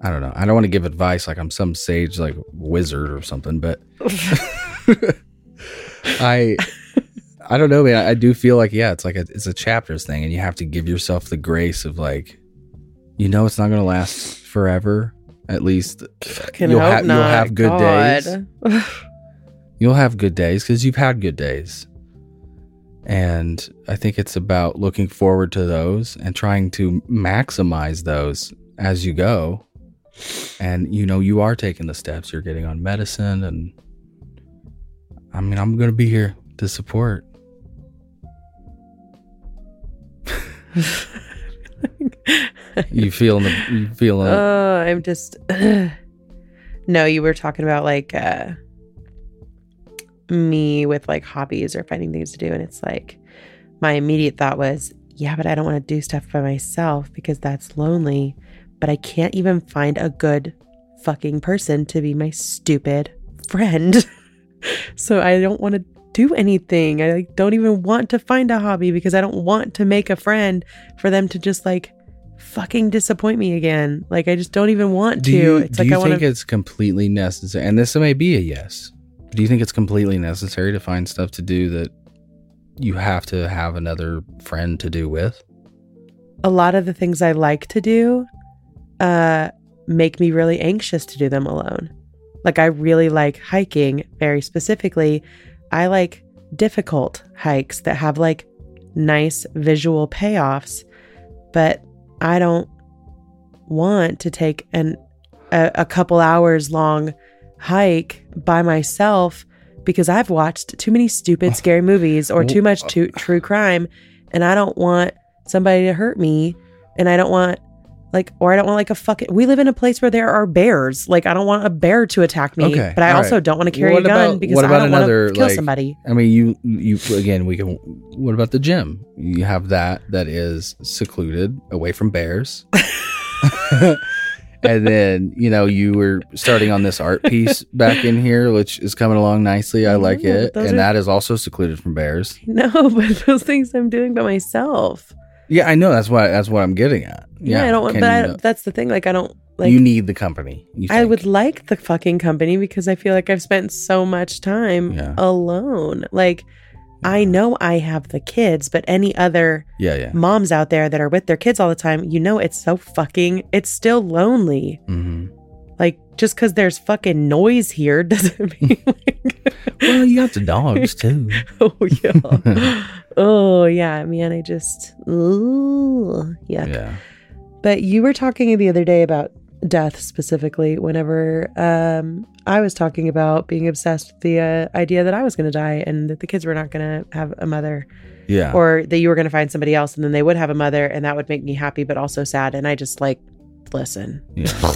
I don't know. I don't want to give advice like I'm some sage like wizard or something, but I I don't know, man. I do feel like yeah, it's like a, it's a chapters thing, and you have to give yourself the grace of like, you know, it's not going to last forever. At least you'll, ha- you'll have good God. days. you'll have good days because you've had good days. And I think it's about looking forward to those and trying to maximize those as you go. And you know you are taking the steps. You're getting on medicine and i mean i'm gonna be here to support. You feeling the you feeling oh i'm just no you were talking about like uh me with like hobbies or finding things to do and it's like my immediate thought was yeah but i don't want to do stuff by myself because that's lonely but I can't even find a good fucking person to be my stupid friend. so I don't want to do anything. I like, don't even want to find a hobby because I don't want to make a friend for them to just like fucking disappoint me again. Like I just don't even want do to. You, it's do like you I think wanna... it's completely necessary? And this may be a yes. Do you think it's completely necessary to find stuff to do that you have to have another friend to do with? A lot of the things I like to do, uh, make me really anxious to do them alone. Like, I really like hiking very specifically. I like difficult hikes that have like nice visual payoffs, but I don't want to take an a, a couple hours long hike by myself because I've watched too many stupid scary movies or too much too, oh. true crime and I don't want somebody to hurt me and I don't want like or I don't want like a fucking we live in a place where there are bears. Like I don't want a bear to attack me, Okay, but I also right. don't want to carry What a gun about- because I don't want to kill like- somebody. I mean, you you again. We can. What about the gym? You have that that is secluded, away from bears. and then you know you were starting on this art piece back in here, which is coming along nicely. I like Yeah, it, and are- that is also secluded from bears. No, but those things I'm doing by myself. Yeah, I know. That's why. That's what I'm getting at. Yeah, I don't want. But I, that's the thing. Like I don't like. you need the company. I would like the fucking company because I feel like I've spent so much time Yeah. alone. Like I know I have the kids, but any other Yeah, yeah. moms out there that are with their kids all the time, you know it's so fucking it's still lonely. hmm Like just cuz there's fucking noise here doesn't mean like Well, you got the dogs too. Oh yeah. oh yeah, man, I just ooh, yuck. yeah. But you were talking the other day about death specifically whenever um I was talking about being obsessed with the uh, idea that I was going to die and that the kids were not going to have a mother Yeah. or that you were going to find somebody else and then they would have a mother and that would make me happy but also sad and I just like listen. yeah.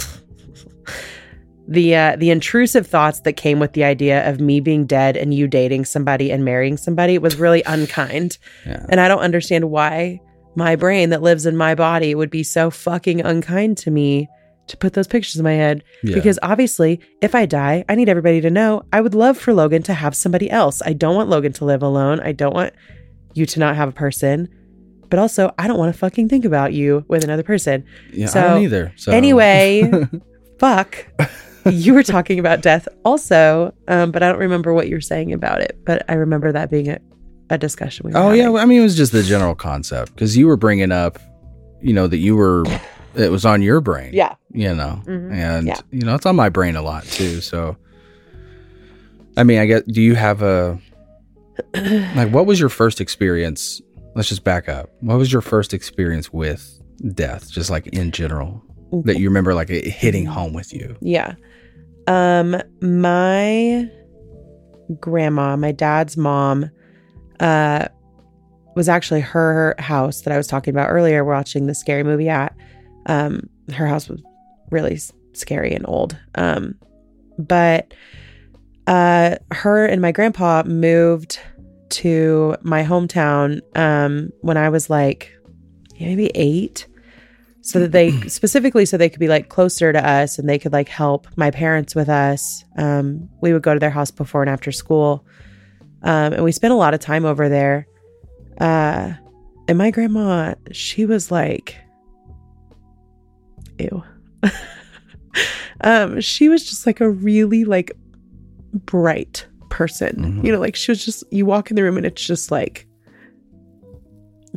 The uh the intrusive thoughts that came with the idea of me being dead and you dating somebody and marrying somebody was really unkind. Yeah. And I don't understand why my brain that lives in my body would be so fucking unkind to me to put those pictures in my head. Yeah. Because obviously, if I die, I need everybody to know I would love for Logan to have somebody else. I don't want Logan to live alone. I don't want you to not have a person. But also, I don't want to fucking think about you with another person. yeah, I so, don't either. So Anyway, fuck. You were talking about death also, um, but I don't remember what you were saying about it. But I remember that being a, a discussion we were Oh having. yeah, I mean it was just the general concept because you were bringing up, you know, that you were, it was on your brain. Yeah. You know, Mhm. and Yeah. you know it's on my brain a lot too. So, I mean, I guess do you have a like what was your first experience? Let's just back up. What was your first experience with death, just like in general, that you remember like it hitting home with you? Yeah. Um my grandma, my dad's mom, uh was actually her house that I was talking about earlier watching the scary movie at. Um her house was really scary and old. Um but uh her and my grandpa moved to my hometown um when I was like maybe 8 so that they specifically so they could be like closer to us and they could like help my parents with us. Um, we would go to their house before and after school. Um, and we spent a lot of time over there. Uh, and my grandma she was like ew um, she was just like a really like bright person Mhm. you know like she was just you walk in the room and it's just like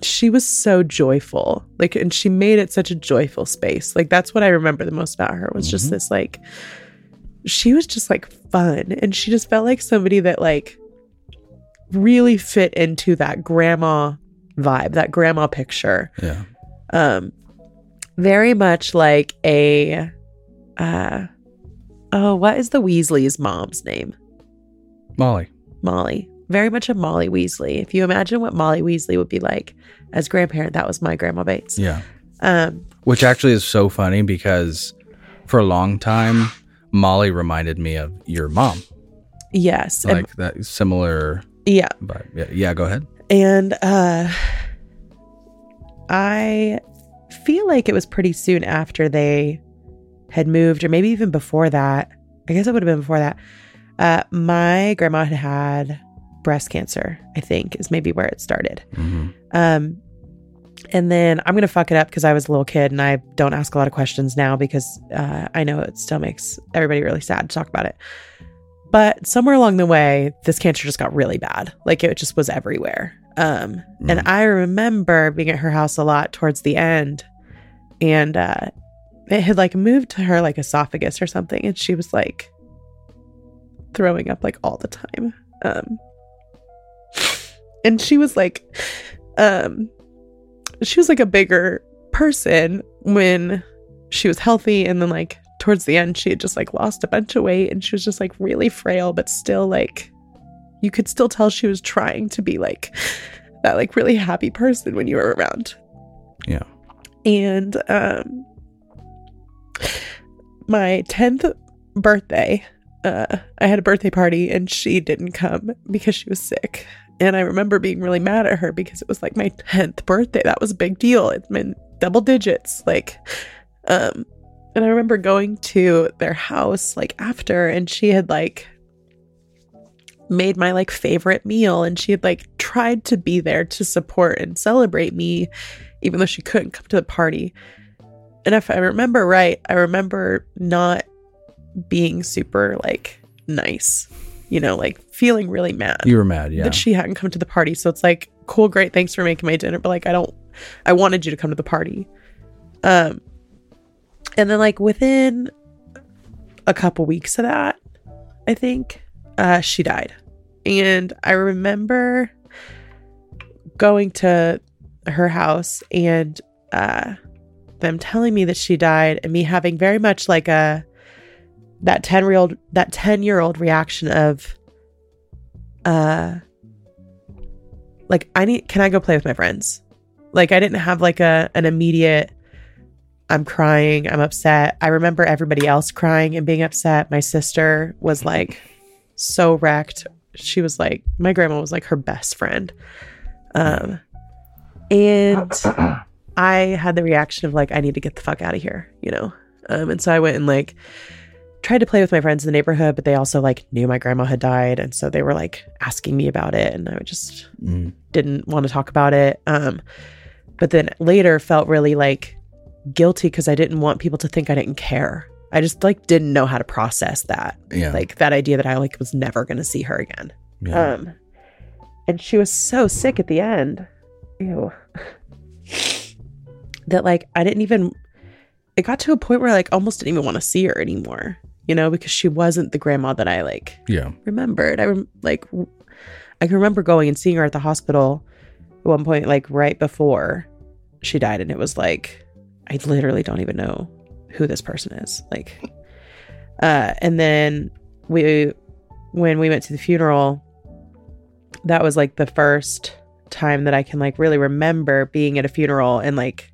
she was so joyful like and she made it such a joyful space like that's what i remember the most about her was just Mhm. this like she was just like fun and she just felt like somebody that like really fit into that grandma vibe that grandma picture Yeah. um very much like a uh oh what is the weasley's mom's name Molly. Molly. Very much a Molly Weasley. If you imagine what Molly Weasley would be like as grandparent, that was my grandma Bates. Yeah. Um, Which actually is so funny because for a long time, Molly reminded me of your mom. yes. and- Like that similar yeah. But Yeah, yeah, go ahead. And uh I feel like it was pretty soon after they had moved, or maybe even before that. I guess it would have been before that. Uh my grandma had had breast cancer, I think, is maybe where it started. hmm Um, and then I'm gonna fuck it up because I was a little kid and I don't ask a lot of questions now because uh, I know it still makes everybody really sad to talk about it. But somewhere along the way, this cancer just got really bad. Like it just was everywhere. Um, and Mhm. I remember being at her house a lot towards the end, and uh, it had like moved to her like esophagus or something, and she was like throwing up like all the time. Um, and she was like, um, she was like a bigger person when she was healthy and then like towards the end she had just like lost a bunch of weight and she was just like really frail but still like you could still tell she was trying to be like that like really happy person when you were around. Yeah. and um my 10th birthday uh i had a birthday party and she didn't come because she was sick. And i remember being really mad at her because it was like my 10th birthday. That was a big deal. It meant double digits like um and i remember going to their house like after and she had like made my like favorite meal and she had like tried to be there to support and celebrate me even though she couldn't come to the party. And if i remember right i remember not being super like nice you know like feeling really mad. You were mad, yeah. that she hadn't come to the party so it's like cool great thanks for making my dinner but like i don't i wanted you to come to the party. Um and then like within a couple weeks of that i think uh she died. And i remember going to her house and uh them telling me that she died and me having very much like a that 10 year old that 10 year old reaction of uh like i need can i go play with my friends? Like i didn't have like a an immediate i'm crying i'm upset. I remember everybody else crying and being upset. My sister was like so wrecked she was like my grandma was like her best friend um and i had the reaction of like i need to get the fuck out of here you know um and so i went and like tried to play with my friends in the neighborhood, but they also like knew my grandma had died, and so they were like asking me about it, and I just Mm. didn't want to talk about it. Um, but then later felt really like guilty because I didn't want people to think I didn't care. I just like didn't know how to process that, Yeah. like that idea that I like was never going to see her again. yeah. Um, and she was so sick at the end. Ew. that like I didn't even. It got to a point where I like almost didn't even want to see her anymore. You know, because she wasn't the grandma that I like yeah. remembered. I rem- like w- I can remember going and seeing her at the hospital at one point, like right before she died, and it was like I literally don't even know who this person is. Like, uh, and then we when we went to the funeral, that was like the first time that I can like really remember being at a funeral and like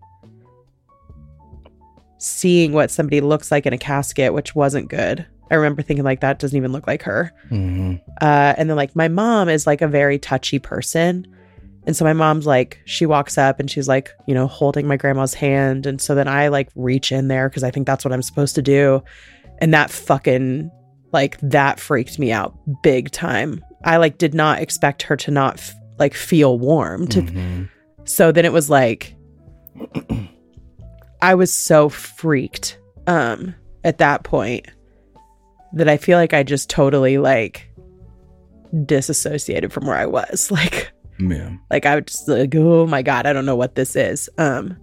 seeing what somebody looks like in a casket, which wasn't good. I remember thinking like that doesn't even look like her. hmm Uh, and then like my mom is like a very touchy person. And so my mom's like, she walks up and she's like, you know, holding my grandma's hand. And so then I like reach in there because I think that's what I'm supposed to do. And that fucking, like, that freaked me out big time. I like did not expect her to not f- like feel warm. To, Mhm. so then it was like, I was so freaked um, at that point that I feel like I just totally like disassociated from where I was. Like, Yeah. like I would just like, oh my god, I don't know what this is. Um,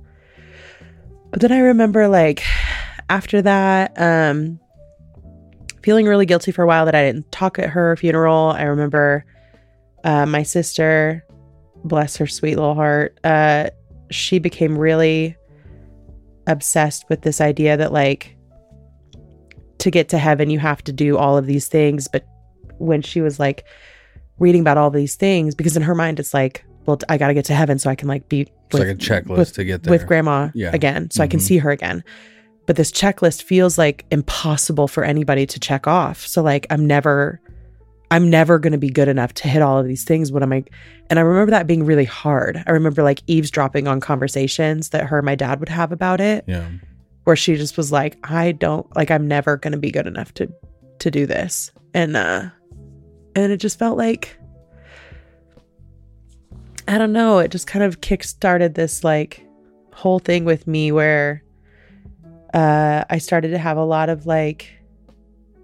but then I remember like after that, um, feeling really guilty for a while that I didn't talk at her funeral. I remember uh, my sister, bless her sweet little heart, uh, she became really obsessed with this idea that like to get to heaven you have to do all of these things but when she was like reading about all these things because in her mind it's like well i gotta get to heaven so i can like be It's like a checklist with, to get there. with grandma Yeah. again so i can Mhm. see her again but this checklist feels like impossible for anybody to check off so like i'm never i'm never going to be good enough to hit all of these things what am i and i remember that being really hard i remember like eavesdropping on conversations that her and my dad would have about it yeah. where she just was like i don't like i'm never going to be good enough to to do this and uh and it just felt like i don't know it just kind of kick-started this like whole thing with me where uh i started to have a lot of like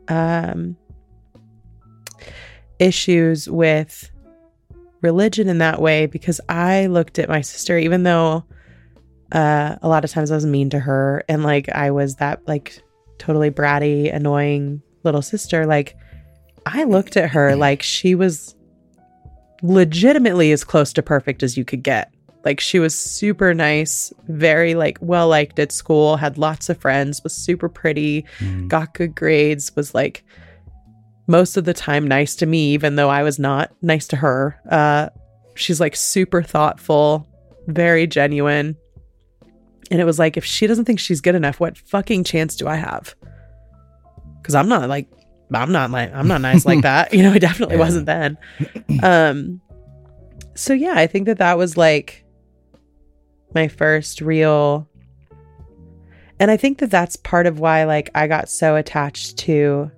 um issues with religion in that way because i looked at my sister even though uh a lot of times i was mean to her and like i was that like totally bratty annoying little sister like i looked at her like she was legitimately as close to perfect as you could get Like she was super nice, very like well liked at school, had lots of friends, was super pretty, Mm. got good grades, was like most of the time nice to me, even though I was not nice to her. Uh, she's like super thoughtful, very genuine. And it was like, if she doesn't think she's good enough, what fucking chance do I have? Because I'm not like, I'm not like, I'm not nice like that. You know, I definitely Yeah. wasn't then. Um, so yeah, I think that that was like my first real. And I think that that's part of why, like, I got so attached to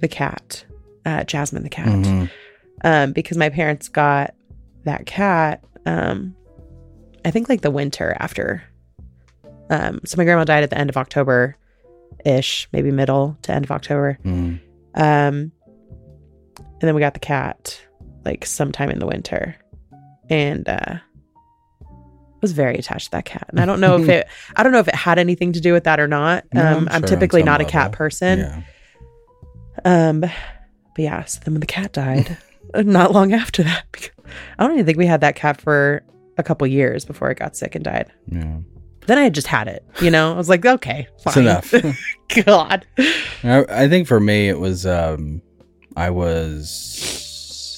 the cat, uh, Jasmine the cat Mhm. um, because my parents got that cat. Um, I think like the winter after. Um, so my grandma died at the end of October, ish, maybe middle to end of October. Mm. Um, and then we got the cat like sometime in the winter, and uh, was very attached to that cat. And I don't know if it, I don't know if it had anything to do with that or not. No, Um, I'm I'm sure typically some not a cat person. Yeah. Um, but yeah, so then when the cat died, not long after that, because I don't even think we had that cat for a couple years before it got sick and died. Yeah. Then I had just had it, you know. I was like, okay, It's enough. God, I, I think for me it was um I was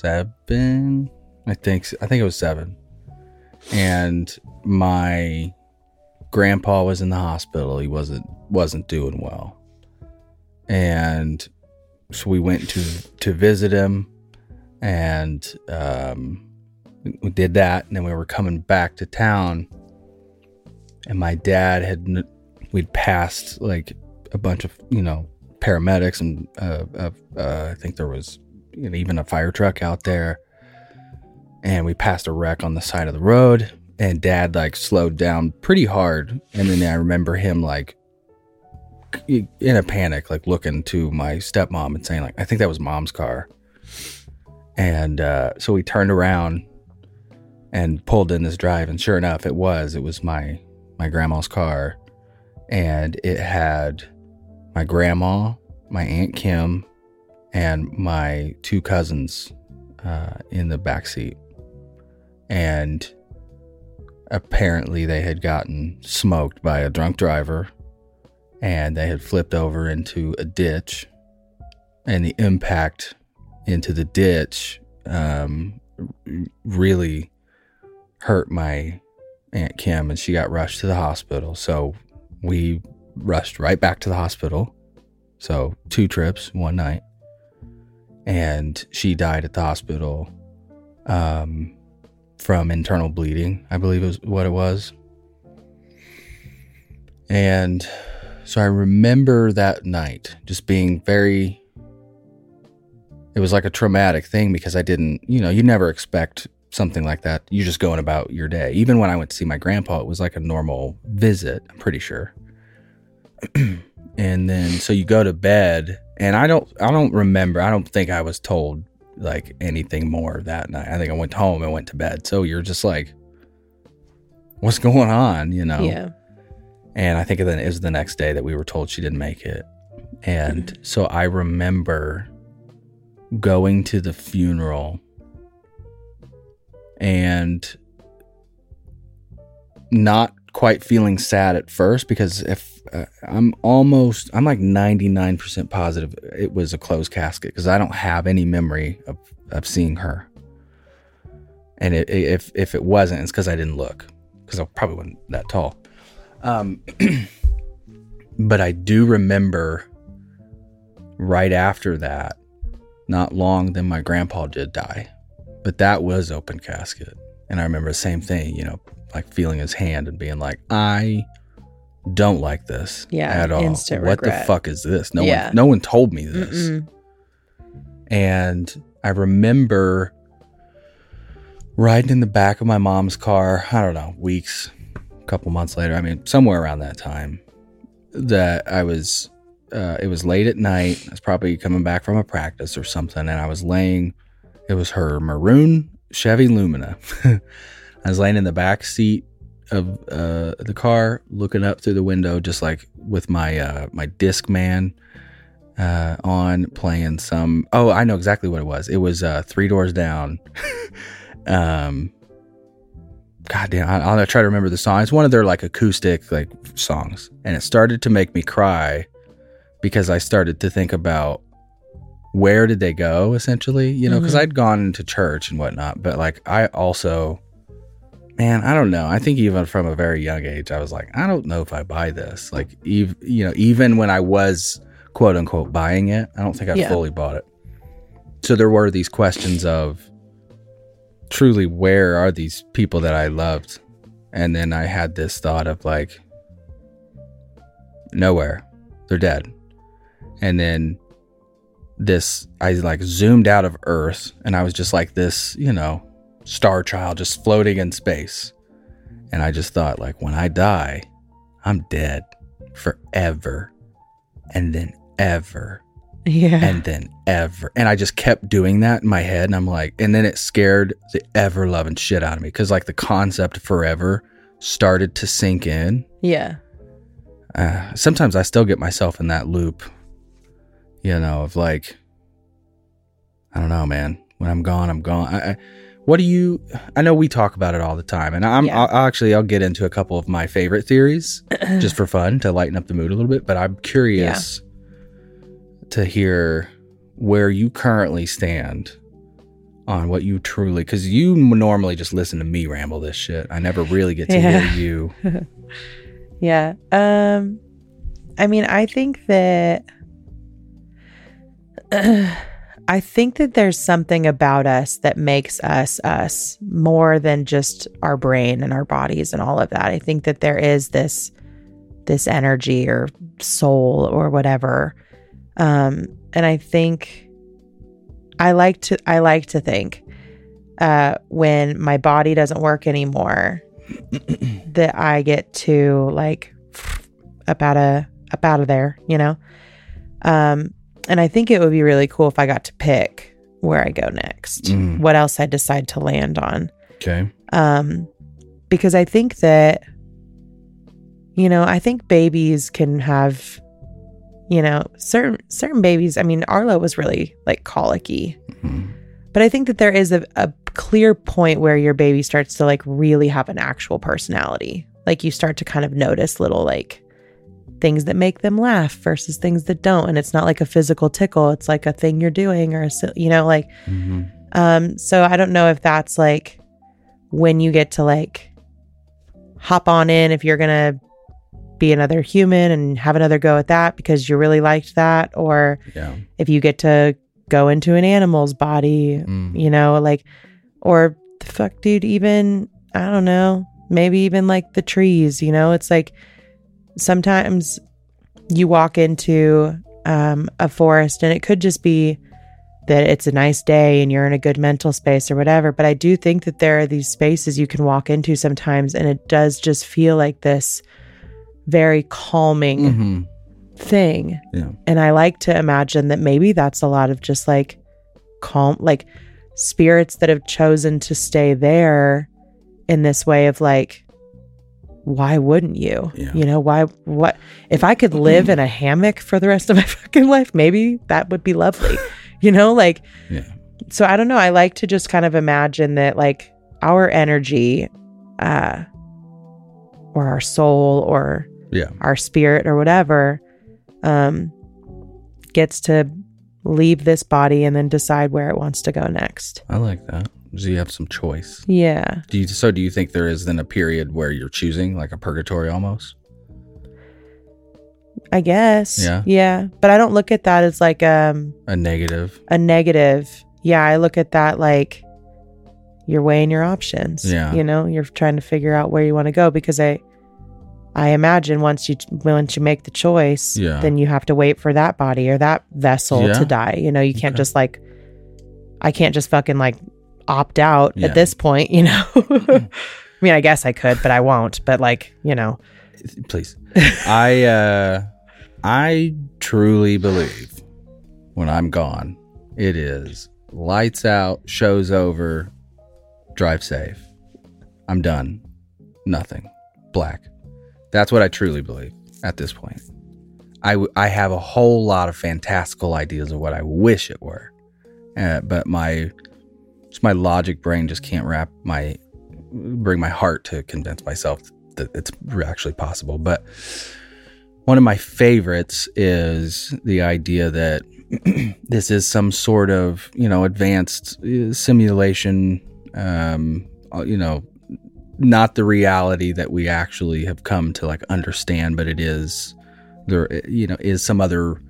seven. I think I think it was seven. And my grandpa was in the hospital. He wasn't wasn't doing well. And so we went to to visit him and um we did that and then we were coming back to town and my dad had we'd passed like a bunch of you know paramedics and uh, uh, I think there was you know, even a fire truck out there, and we passed a wreck on the side of the road, and Dad like slowed down pretty hard, and then I remember him like in a panic, like looking to my stepmom and saying like, "I think that was Mom's car," and uh, so we turned around and pulled in this drive, and sure enough, it was it was my my grandma's car, and it had my grandma, my aunt Kim, and my two cousins uh, in the back seat, and apparently they had gotten smoked by a drunk driver, and they had flipped over into a ditch, and the impact into the ditch um, really hurt my aunt Kim, and she got rushed to the hospital. So we rushed right back to the hospital. So two trips, one night. And she died at the hospital um, from internal bleeding, I believe is what it was. And so I remember that night just being very it was like a traumatic thing because I didn't, you know, you never expect something like that. You're just going about your day. Even when I went to see my grandpa, it was like a normal visit, I'm pretty sure. and then so you go to bed and I don't I don't remember. I don't think I was told like anything more that night. I think I went home and went to bed. So you're just like what's going on, you know? yeah, And I think then it was the next day that we were told she didn't make it. And so I remember going to the funeral and not quite feeling sad at first because if uh, I'm almost, I'm like 99% positive it was a closed casket because I don't have any memory of, of seeing her. And it, if, if it wasn't, it's because I didn't look because I probably wasn't that tall. Um, but I do remember right after that, not long, then my grandpa did die. But that was open casket. And I remember the same thing, you know, like feeling his hand and being like, I don't like this Yeah, at all. what regret. the fuck is this? No Yeah. one no one told me this. Mm-mm. And I remember riding in the back of my mom's car, I don't know, weeks, a couple months later, I mean, somewhere around that time, that I was, uh, it was late at night. I was probably coming back from a practice or something. And I was laying, it was her maroon Chevy Lumina. I was laying in the back seat of uh, the car, looking up through the window, just like with my, uh, my Discman uh, on playing some. Oh, I know exactly what it was. It was uh, Three Doors Down. um, God damn, I, I'll try to remember the song. It's one of their like acoustic like songs, and it started to make me cry because I started to think about where did they go essentially, you know, because Mhm. I'd gone to church and whatnot, but like I also, man, I don't know. I think even from a very young age, I was like, I don't know if I buy this. Like, ev- you know, even when I was quote unquote buying it, I don't think I Yeah. fully bought it. So there were these questions of truly where are these people that I loved? And then I had this thought of like, nowhere. They're dead. And then this, I like zoomed out of Earth and I was just like this, you know, star child just floating in space. And I just thought, like, when I die, I'm dead forever. And then ever Yeah. and then ever. And I just kept doing that in my head. And I'm like, and then it scared the ever loving shit out of me because, like, the concept forever started to sink in. yeah. Uh, sometimes I still get myself in that loop, you know, of like, I don't know, man. When I'm gone, I'm gone. I, I, what do you? I know we talk about it all the time, and I'm Yeah. I'll, actually I'll get into a couple of my favorite theories just for fun to lighten up the mood a little bit. But I'm curious to hear where you currently stand on what you truly, because you normally just listen to me ramble this shit. I never really get to Yeah. hear you. Yeah. Um I mean, I think that I think that there's something about us that makes us us more than just our brain and our bodies and all of that. I think that there is this this energy or soul or whatever. Um and I think I like to I like to think uh when my body doesn't work anymore that I get to like up out of up out of there, you know. Um, and I think it would be really cool if I got to pick where I go next, Mm. what else I decide to land on. Okay. Um, because I think that, you know, I think babies can have, you know, certain certain babies. I mean, Arlo was really like colicky, Mhm. but I think that there is a, a clear point where your baby starts to like really have an actual personality. Like you start to kind of notice little like things that make them laugh versus things that don't. And it's not like a physical tickle, it's like a thing you're doing or, a, you know, like, Mhm. um, so I don't know if that's like when you get to like hop on in, if you're going to be another human and have another go at that because you really liked that, or Yeah. if you get to go into an animal's body, Mm. you know, like, or the fuck, dude, even, I don't know, maybe even like the trees, you know, it's like sometimes you walk into um, a forest and it could just be that it's a nice day and you're in a good mental space or whatever. But I do think that there are these spaces you can walk into sometimes and it does just feel like this very calming Mhm. thing. Yeah. And I like to imagine that maybe that's a lot of just like calm, like spirits that have chosen to stay there in this way of like, why wouldn't you? Yeah. You know, why, what, if I could live in a hammock for the rest of my fucking life, maybe that would be lovely, you know, like, Yeah. so I don't know. I like to just kind of imagine that like our energy, uh, or our soul or Yeah. our spirit or whatever um gets to leave this body and then decide where it wants to go next I like that. So you have some choice. yeah Do you so do you think there is then a period where you're choosing like a purgatory almost? i guess Yeah. yeah but i don't look at that as like um A negative. a negative yeah i look at that like you're weighing your options Yeah. you know you're trying to figure out where you want to go because i i imagine once you once you make the choice Yeah. then you have to wait for that body or that vessel Yeah. to die you know you can't Okay. just like i can't just fucking like opt out Yeah. at this point you know i mean i guess i could but i won't but like you know Please. I uh I truly believe when I'm gone, it is lights out, show's over, drive safe. I'm done. Nothing. Black. That's what I truly believe at this point. I, w- I have a whole lot of fantastical ideas of what I wish it were, uh, but my just my logic brain just can't wrap my bring my heart to convince myself that it's actually possible. But one of my favorites is the idea that this is some sort of you know advanced uh, simulation um uh, you know not the reality that we actually have come to like understand but it is there you know is some other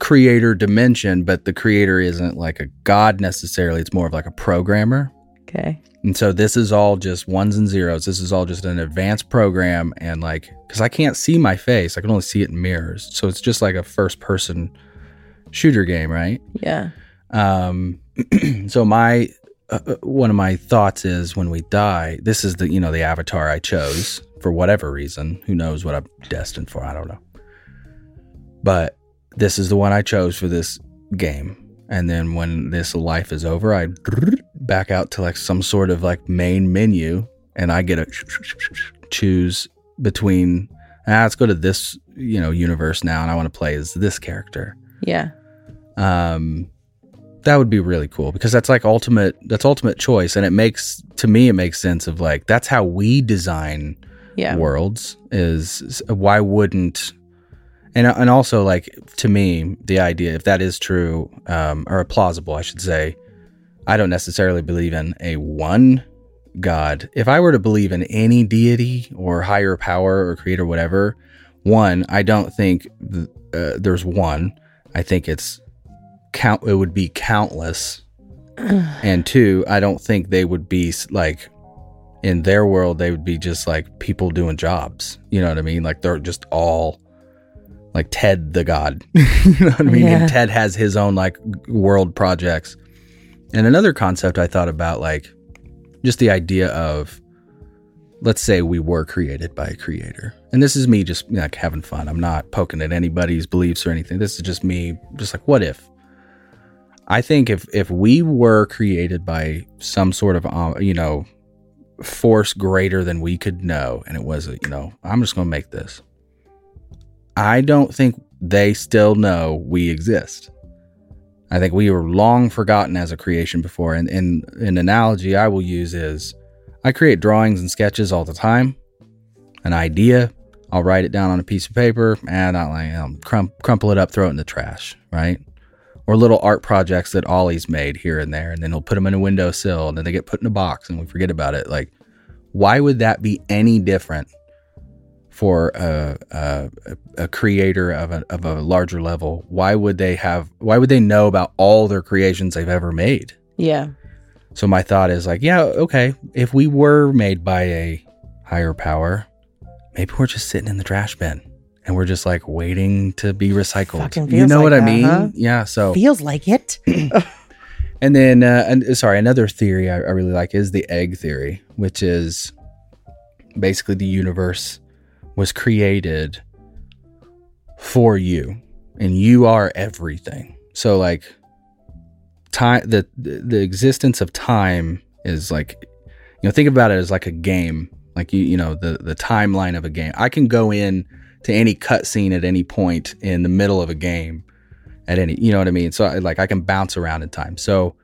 creator dimension but the creator isn't like a god necessarily it's more of like a programmer Okay. and so this is all just ones and zeros. This is all just an advanced program. And like, because I can't see my face, I can only see it in mirrors. So it's just like a first person shooter game, right? Yeah. Um, so my uh, uh, one of my thoughts is when we die, this is the you know the avatar I chose for whatever reason. Who knows what I'm destined for? I don't know. But this is the one I chose for this game. And then when this life is over, I back out to like some sort of like main menu, and I get to choose between. Ah, let's go to this you know universe now, and I want to play as this character Yeah. um that would be really cool because that's like ultimate that's ultimate choice and it makes to me it makes sense of like that's how we design Yeah. worlds is why wouldn't and and also like to me the idea if that is true um or plausible I should say I don't necessarily believe in a one god. If I were to believe in any deity or higher power or creator whatever one I don't think th- uh, there's one. I think it's count it would be countless. And two i don't think they would be like in their world they would be just like people doing jobs. You know what i mean? Like they're just all like ted the god. You know what i mean? Yeah. and ted has his own like world projects. And another concept i thought about like just the idea of let's say we were created by a creator. And this is me just like having fun. I'm not poking at anybody's beliefs or anything. This is just me just like what if? I think if if we were created by some sort of uh, you know force greater than we could know and it was a, you know i'm just going to make this i don't think they still know we exist i think we were long forgotten as a creation before and, and an analogy i will use is I create drawings and sketches all the time. An idea, I'll write it down on a piece of paper and I'll, I'll crum- crumple it up, throw it in the trash, right? Or little art projects that Ollie's made here and there, and then he'll put them in a windowsill and then they get put in a box and we forget about it. Like, why would that be any different for a, a, a creator of a, of a larger level? Why would they have, why would they know about all their creations they've ever made? Yeah. So my thought is like, yeah, okay, if we were made by a higher power, maybe we're just sitting in the trash bin and we're just like waiting to be recycled. You know like what I mean? huh? Yeah. So Feels like it. and then uh, and sorry, another theory I, I really like is the egg theory, which is basically the universe was created for you and you are everything. So like time the the existence of time is like you know think about it as like a game. Like you you know the the timeline of a game. I can go in to any cutscene at any point in the middle of a game at any you know what i mean? So I, like i can bounce around in time. So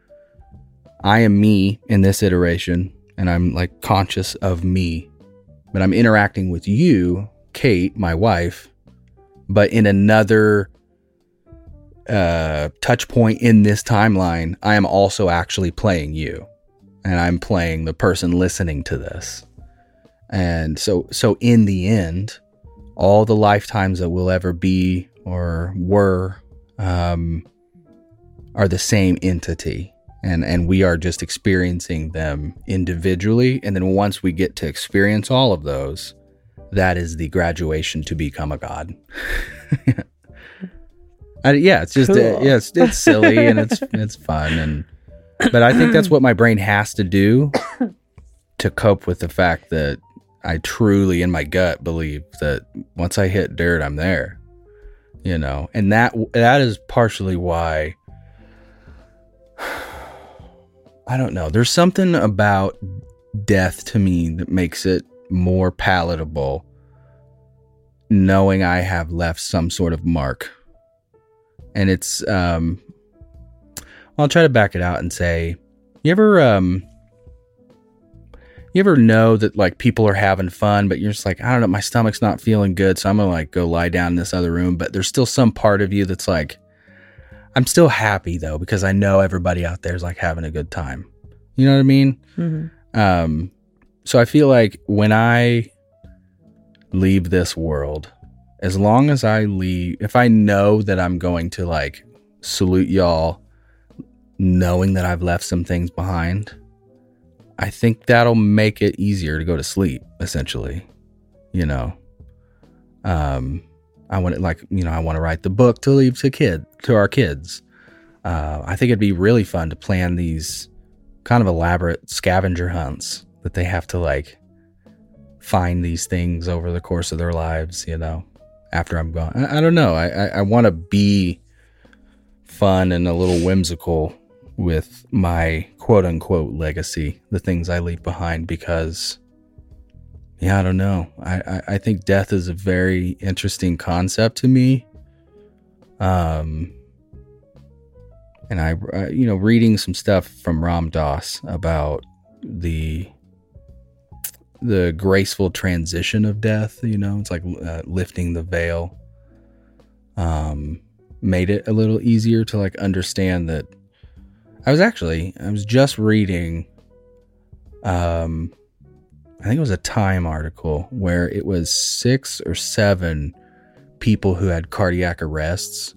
i am me in this iteration and i'm like conscious of me but i'm interacting with you kate my wife but in another uh, touch point in this timeline, I am also actually playing you, and I'm playing the person listening to this. And so, so in the end, all the lifetimes that will ever be or were um, are the same entity, and and we are just experiencing them individually. And then once we get to experience all of those, that is the graduation to become a god. I, yeah, it's just uh, yeah, it's, it's silly and it's it's fun and but I think that's what my brain has to do to cope with the fact that I truly in my gut believe that once I hit dirt, I'm there. You know, and that that is partially why I don't know. There's something about death to me that makes it more palatable knowing I have left some sort of mark. And it's um I'll try to back it out and say you ever um You ever know that like people are having fun, but you're just like, I don't know, my stomach's not feeling good, so I'm gonna like go lie down in this other room. But there's still some part of you that's like, I'm still happy though because I know everybody out there is like having a good time. You know what I mean? Mhm. Um, so I feel like when I leave this world, as long as I leave, if I know that I'm going to like salute y'all, knowing that I've left some things behind, I think that'll make it easier to go to sleep, essentially. You know, um, I want to like, you know, I want to write the book to leave to kid, to our kids. Uh, I think it'd be really fun to plan these kind of elaborate scavenger hunts that they have to like find these things over the course of their lives, you know, after I'm gone. I, I don't know. I, I, I want to be fun and a little whimsical with my quote unquote legacy, the things I leave behind, because, yeah, I don't know. I, I, I think death is a very interesting concept to me. Um, and I, you know, reading some stuff from Ram Dass about the the graceful transition of death. You know, it's like uh, lifting the veil. Um, made it a little easier to like understand that. I was actually I was just reading. Um, I think it was a Time article where it was six or seven people who had cardiac arrests,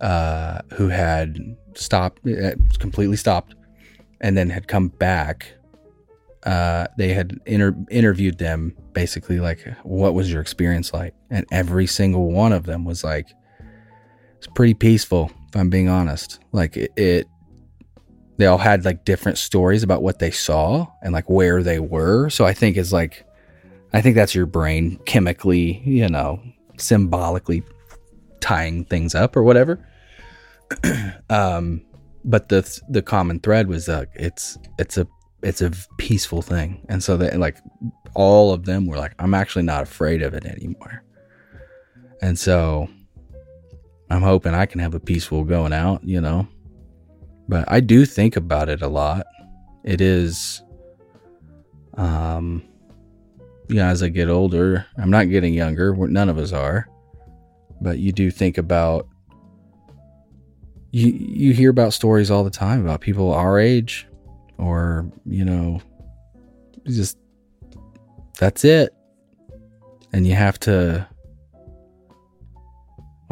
uh, who had stopped, uh, completely stopped, and then had come back. Uh, they had inter- interviewed them basically like what was your experience like? And every single one of them was like it's pretty peaceful if i'm being honest. Like it, it they all had like different stories about what they saw and like where they were. So i think it's like i think that's your brain chemically you know symbolically tying things up or whatever. Um but the the common thread was like it's it's a it's a peaceful thing. And so that like all of them were like i'm actually not afraid of it anymore. And so i'm hoping i can have a peaceful going out you know but i do think about it a lot. It is um yeah as i get older i'm not getting younger none of us are but you do think about you you hear about stories all the time about people our age or you know just that's it. And you have to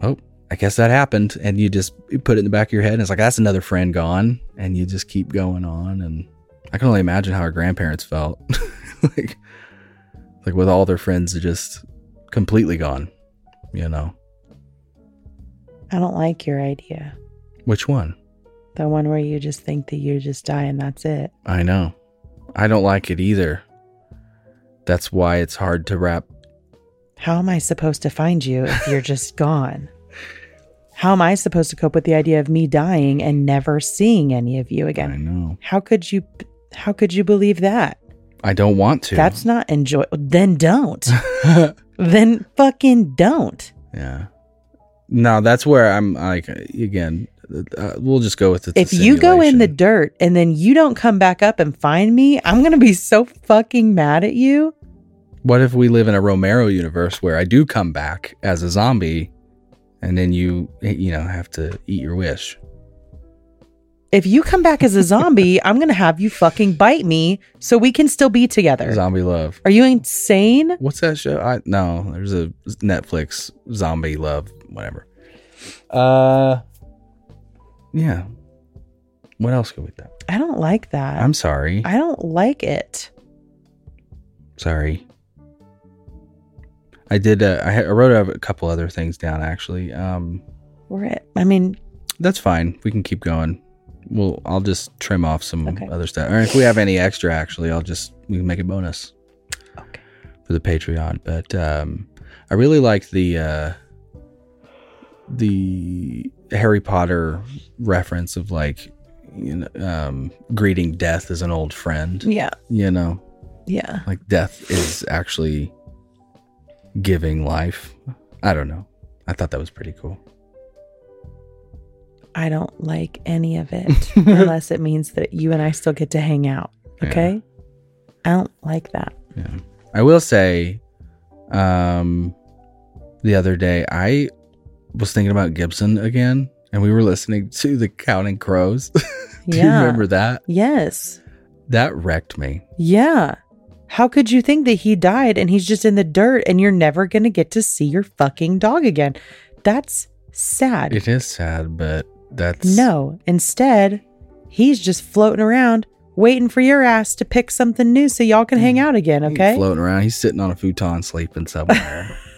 oh i guess that happened and you just you put it in the back of your head and it's like that's another friend gone and you just keep going on and i can only imagine how our grandparents felt like like with all their friends just completely gone you know I don't like your idea. which one The one where you just think that you just die and that's it. I know. I don't like it either. That's why it's hard to wrap. How am I supposed to find you if you're just gone? How am I supposed to cope with the idea of me dying and never seeing any of you again? I know. How could you how could you believe that? I don't want to. That's not enjoy then don't. then fucking don't. yeah. No, that's where I'm like again. Uh, we'll just go with it. if you go in the dirt and then you don't come back up and find me, I'm going to be so fucking mad at you. what if we live in a Romero universe where I do come back as a zombie, and then you you know have to eat your wish? If you come back as a zombie, I'm going to have you fucking bite me so we can still be together. Zombie love. Are you insane? What's that show? I no. There's a Netflix zombie love whatever. Uh, yeah. What else could we do? I don't like that. I'm sorry. I don't like it. Sorry. I did. Uh, I, wrote a couple other things down actually. Um, We're at, I mean, that's fine. We can keep going. Well, I'll just trim off some Okay. other stuff. Or if we have any extra, actually, I'll just we can make a bonus okay. for the Patreon. But um, I really like the uh, the Harry Potter reference of like you know um, greeting death as an old friend. Yeah. You know, Yeah. like death is actually giving life. I don't know. I thought that was pretty cool. I don't like any of it unless it means that you and I still get to hang out. Yeah. Okay. I don't like that. Yeah. I will say, um, the other day I was thinking about Gibson again, and we were listening to the Counting Crows. Do you remember that? Yes. That wrecked me. Yeah. How could you think that he died and he's just in the dirt and you're never going to get to see your fucking dog again? That's sad. It is sad, but that's no. Instead, he's just floating around waiting for your ass to pick something new so y'all can hang out again, He's okay? floating around. He's sitting on a futon, sleeping somewhere.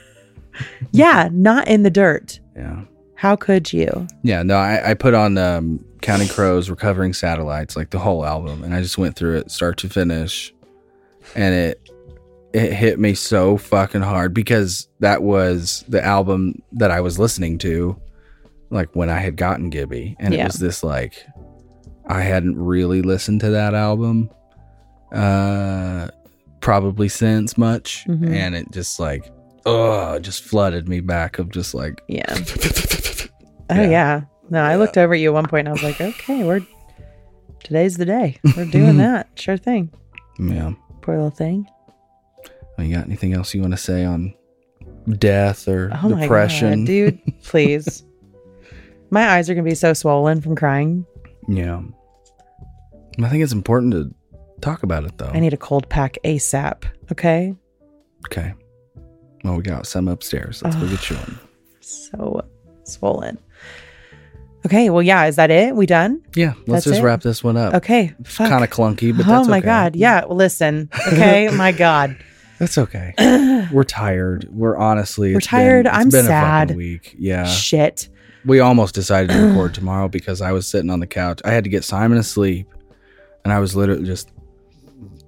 Yeah, not in the dirt. yeah, How could you? yeah. No, I, I put on um, Counting Crows, Recovering Satellites, like the whole album, and I just went through it, start to finish, and it it hit me so fucking hard because that was the album that I was listening to, like when I had gotten Gibby, and Yeah. it was this like I hadn't really listened to that album, uh, probably since much, Mhm. and it just like, oh, just flooded me back of just like, Yeah. Oh, Yeah. yeah. No, I looked over at you at one point and I was like, okay, we're today's the day. We're doing that. Sure thing. yeah. Poor little thing. Well, you got anything else you want to say on death or Oh my depression, god, dude! Please, my eyes are gonna be so swollen from crying. Yeah. I think it's important to talk about it though. I need a cold pack ASAP. Okay, okay. Well, we got some upstairs. Let's go get you one. so swollen. Okay, well, yeah, is that it? We done? Yeah, let's That's just it? wrap this one up. Okay, kind of clunky, but oh that's okay. oh my okay. god, yeah. Listen, okay, my god, That's okay. We're tired. We're honestly We're it's been- tired. it's I'm been sad. week. Yeah. shit. We almost decided to record tomorrow because I was sitting on the couch. I had to get Simon asleep, and I was literally just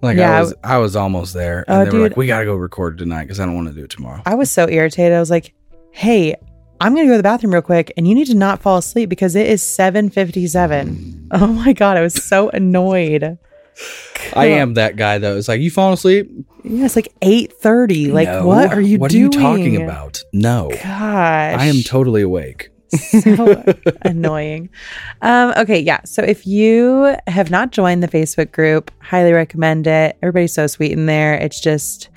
like Yeah, I was. I was almost there, and Oh, they were like, dude. "We got to go record tonight because I don't want to do it tomorrow." I was so irritated. I was like, hey, I'm gonna go to the bathroom real quick, and you need to not fall asleep because it is 7:57. Oh my god, I was so annoyed. I am that guy though. It's like you falling asleep. Yeah, it's like 8:30. Like, No. what are you What doing? are you talking about? No, Gosh, I am totally awake. so annoying. Um, okay, yeah. So if you have not joined the Facebook group, highly recommend it. Everybody's so sweet in there. It's just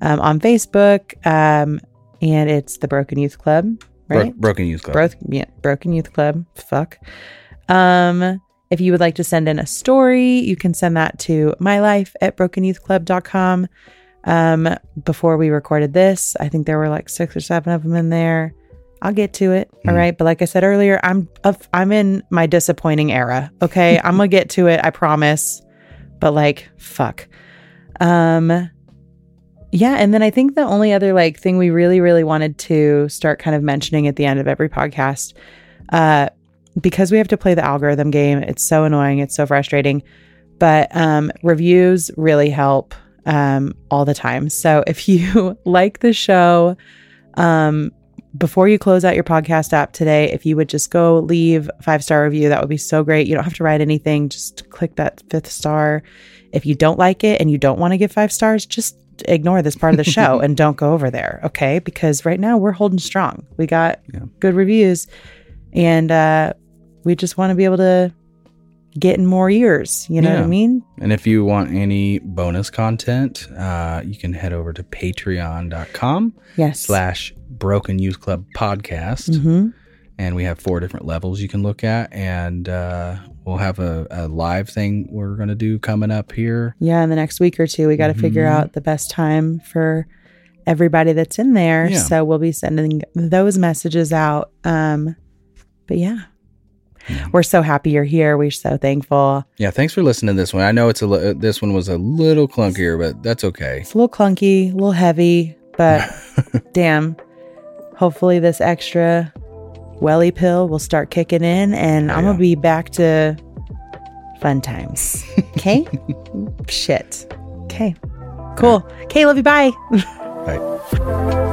um, on Facebook, um, and it's the Broken Youth Club, Bro- Broken Youth Club. Yeah, Broken Youth Club. Fuck. Um, if you would like to send in a story, you can send that to mylife at brokenyouthclub.com. Um, before we recorded this, I think there were like six or seven of them in there. I'll get to it. All Hmm. right. But like I said earlier, I'm I'm in my disappointing era. Okay. I'm gonna get to it, I promise. But like, fuck. Um yeah, and then I think the only other like thing we really, really wanted to start kind of mentioning at the end of every podcast, uh, because we have to play the algorithm game, it's so annoying, it's so frustrating. But um, reviews really help um, all the time. So if you like the show, um, before you close out your podcast app today, if you would just go leave five star review, that would be so great. You don't have to write anything, just click that fifth star. If you don't like it and you don't want to give five stars, just ignore this part of the show and don't go over there, okay? Because right now we're holding strong. We got Yeah. good reviews and uh, we just want to be able to get in more ears. You know what I mean? And if you want any bonus content, uh, you can head over to patreon.com Yes. slash broken youth club podcast. hmm And we have four different levels you can look at. And uh, we'll have a, a live thing we're going to do coming up here. Yeah, in the next week or two, we got to figure Mhm. out the best time for everybody that's in there. Yeah. So we'll be sending those messages out. Um, but yeah, Yeah. we're so happy you're here. We're so thankful. Yeah, thanks for listening to this one. I know it's a li- this one was a little clunkier, but that's okay. It's a little clunky, a little heavy, but damn, hopefully this extra welly pill will start kicking in and oh, I'm Yeah. to be back to fun times. Okay? Shit. Okay. Cool. Okay, love you. Bye. Bye.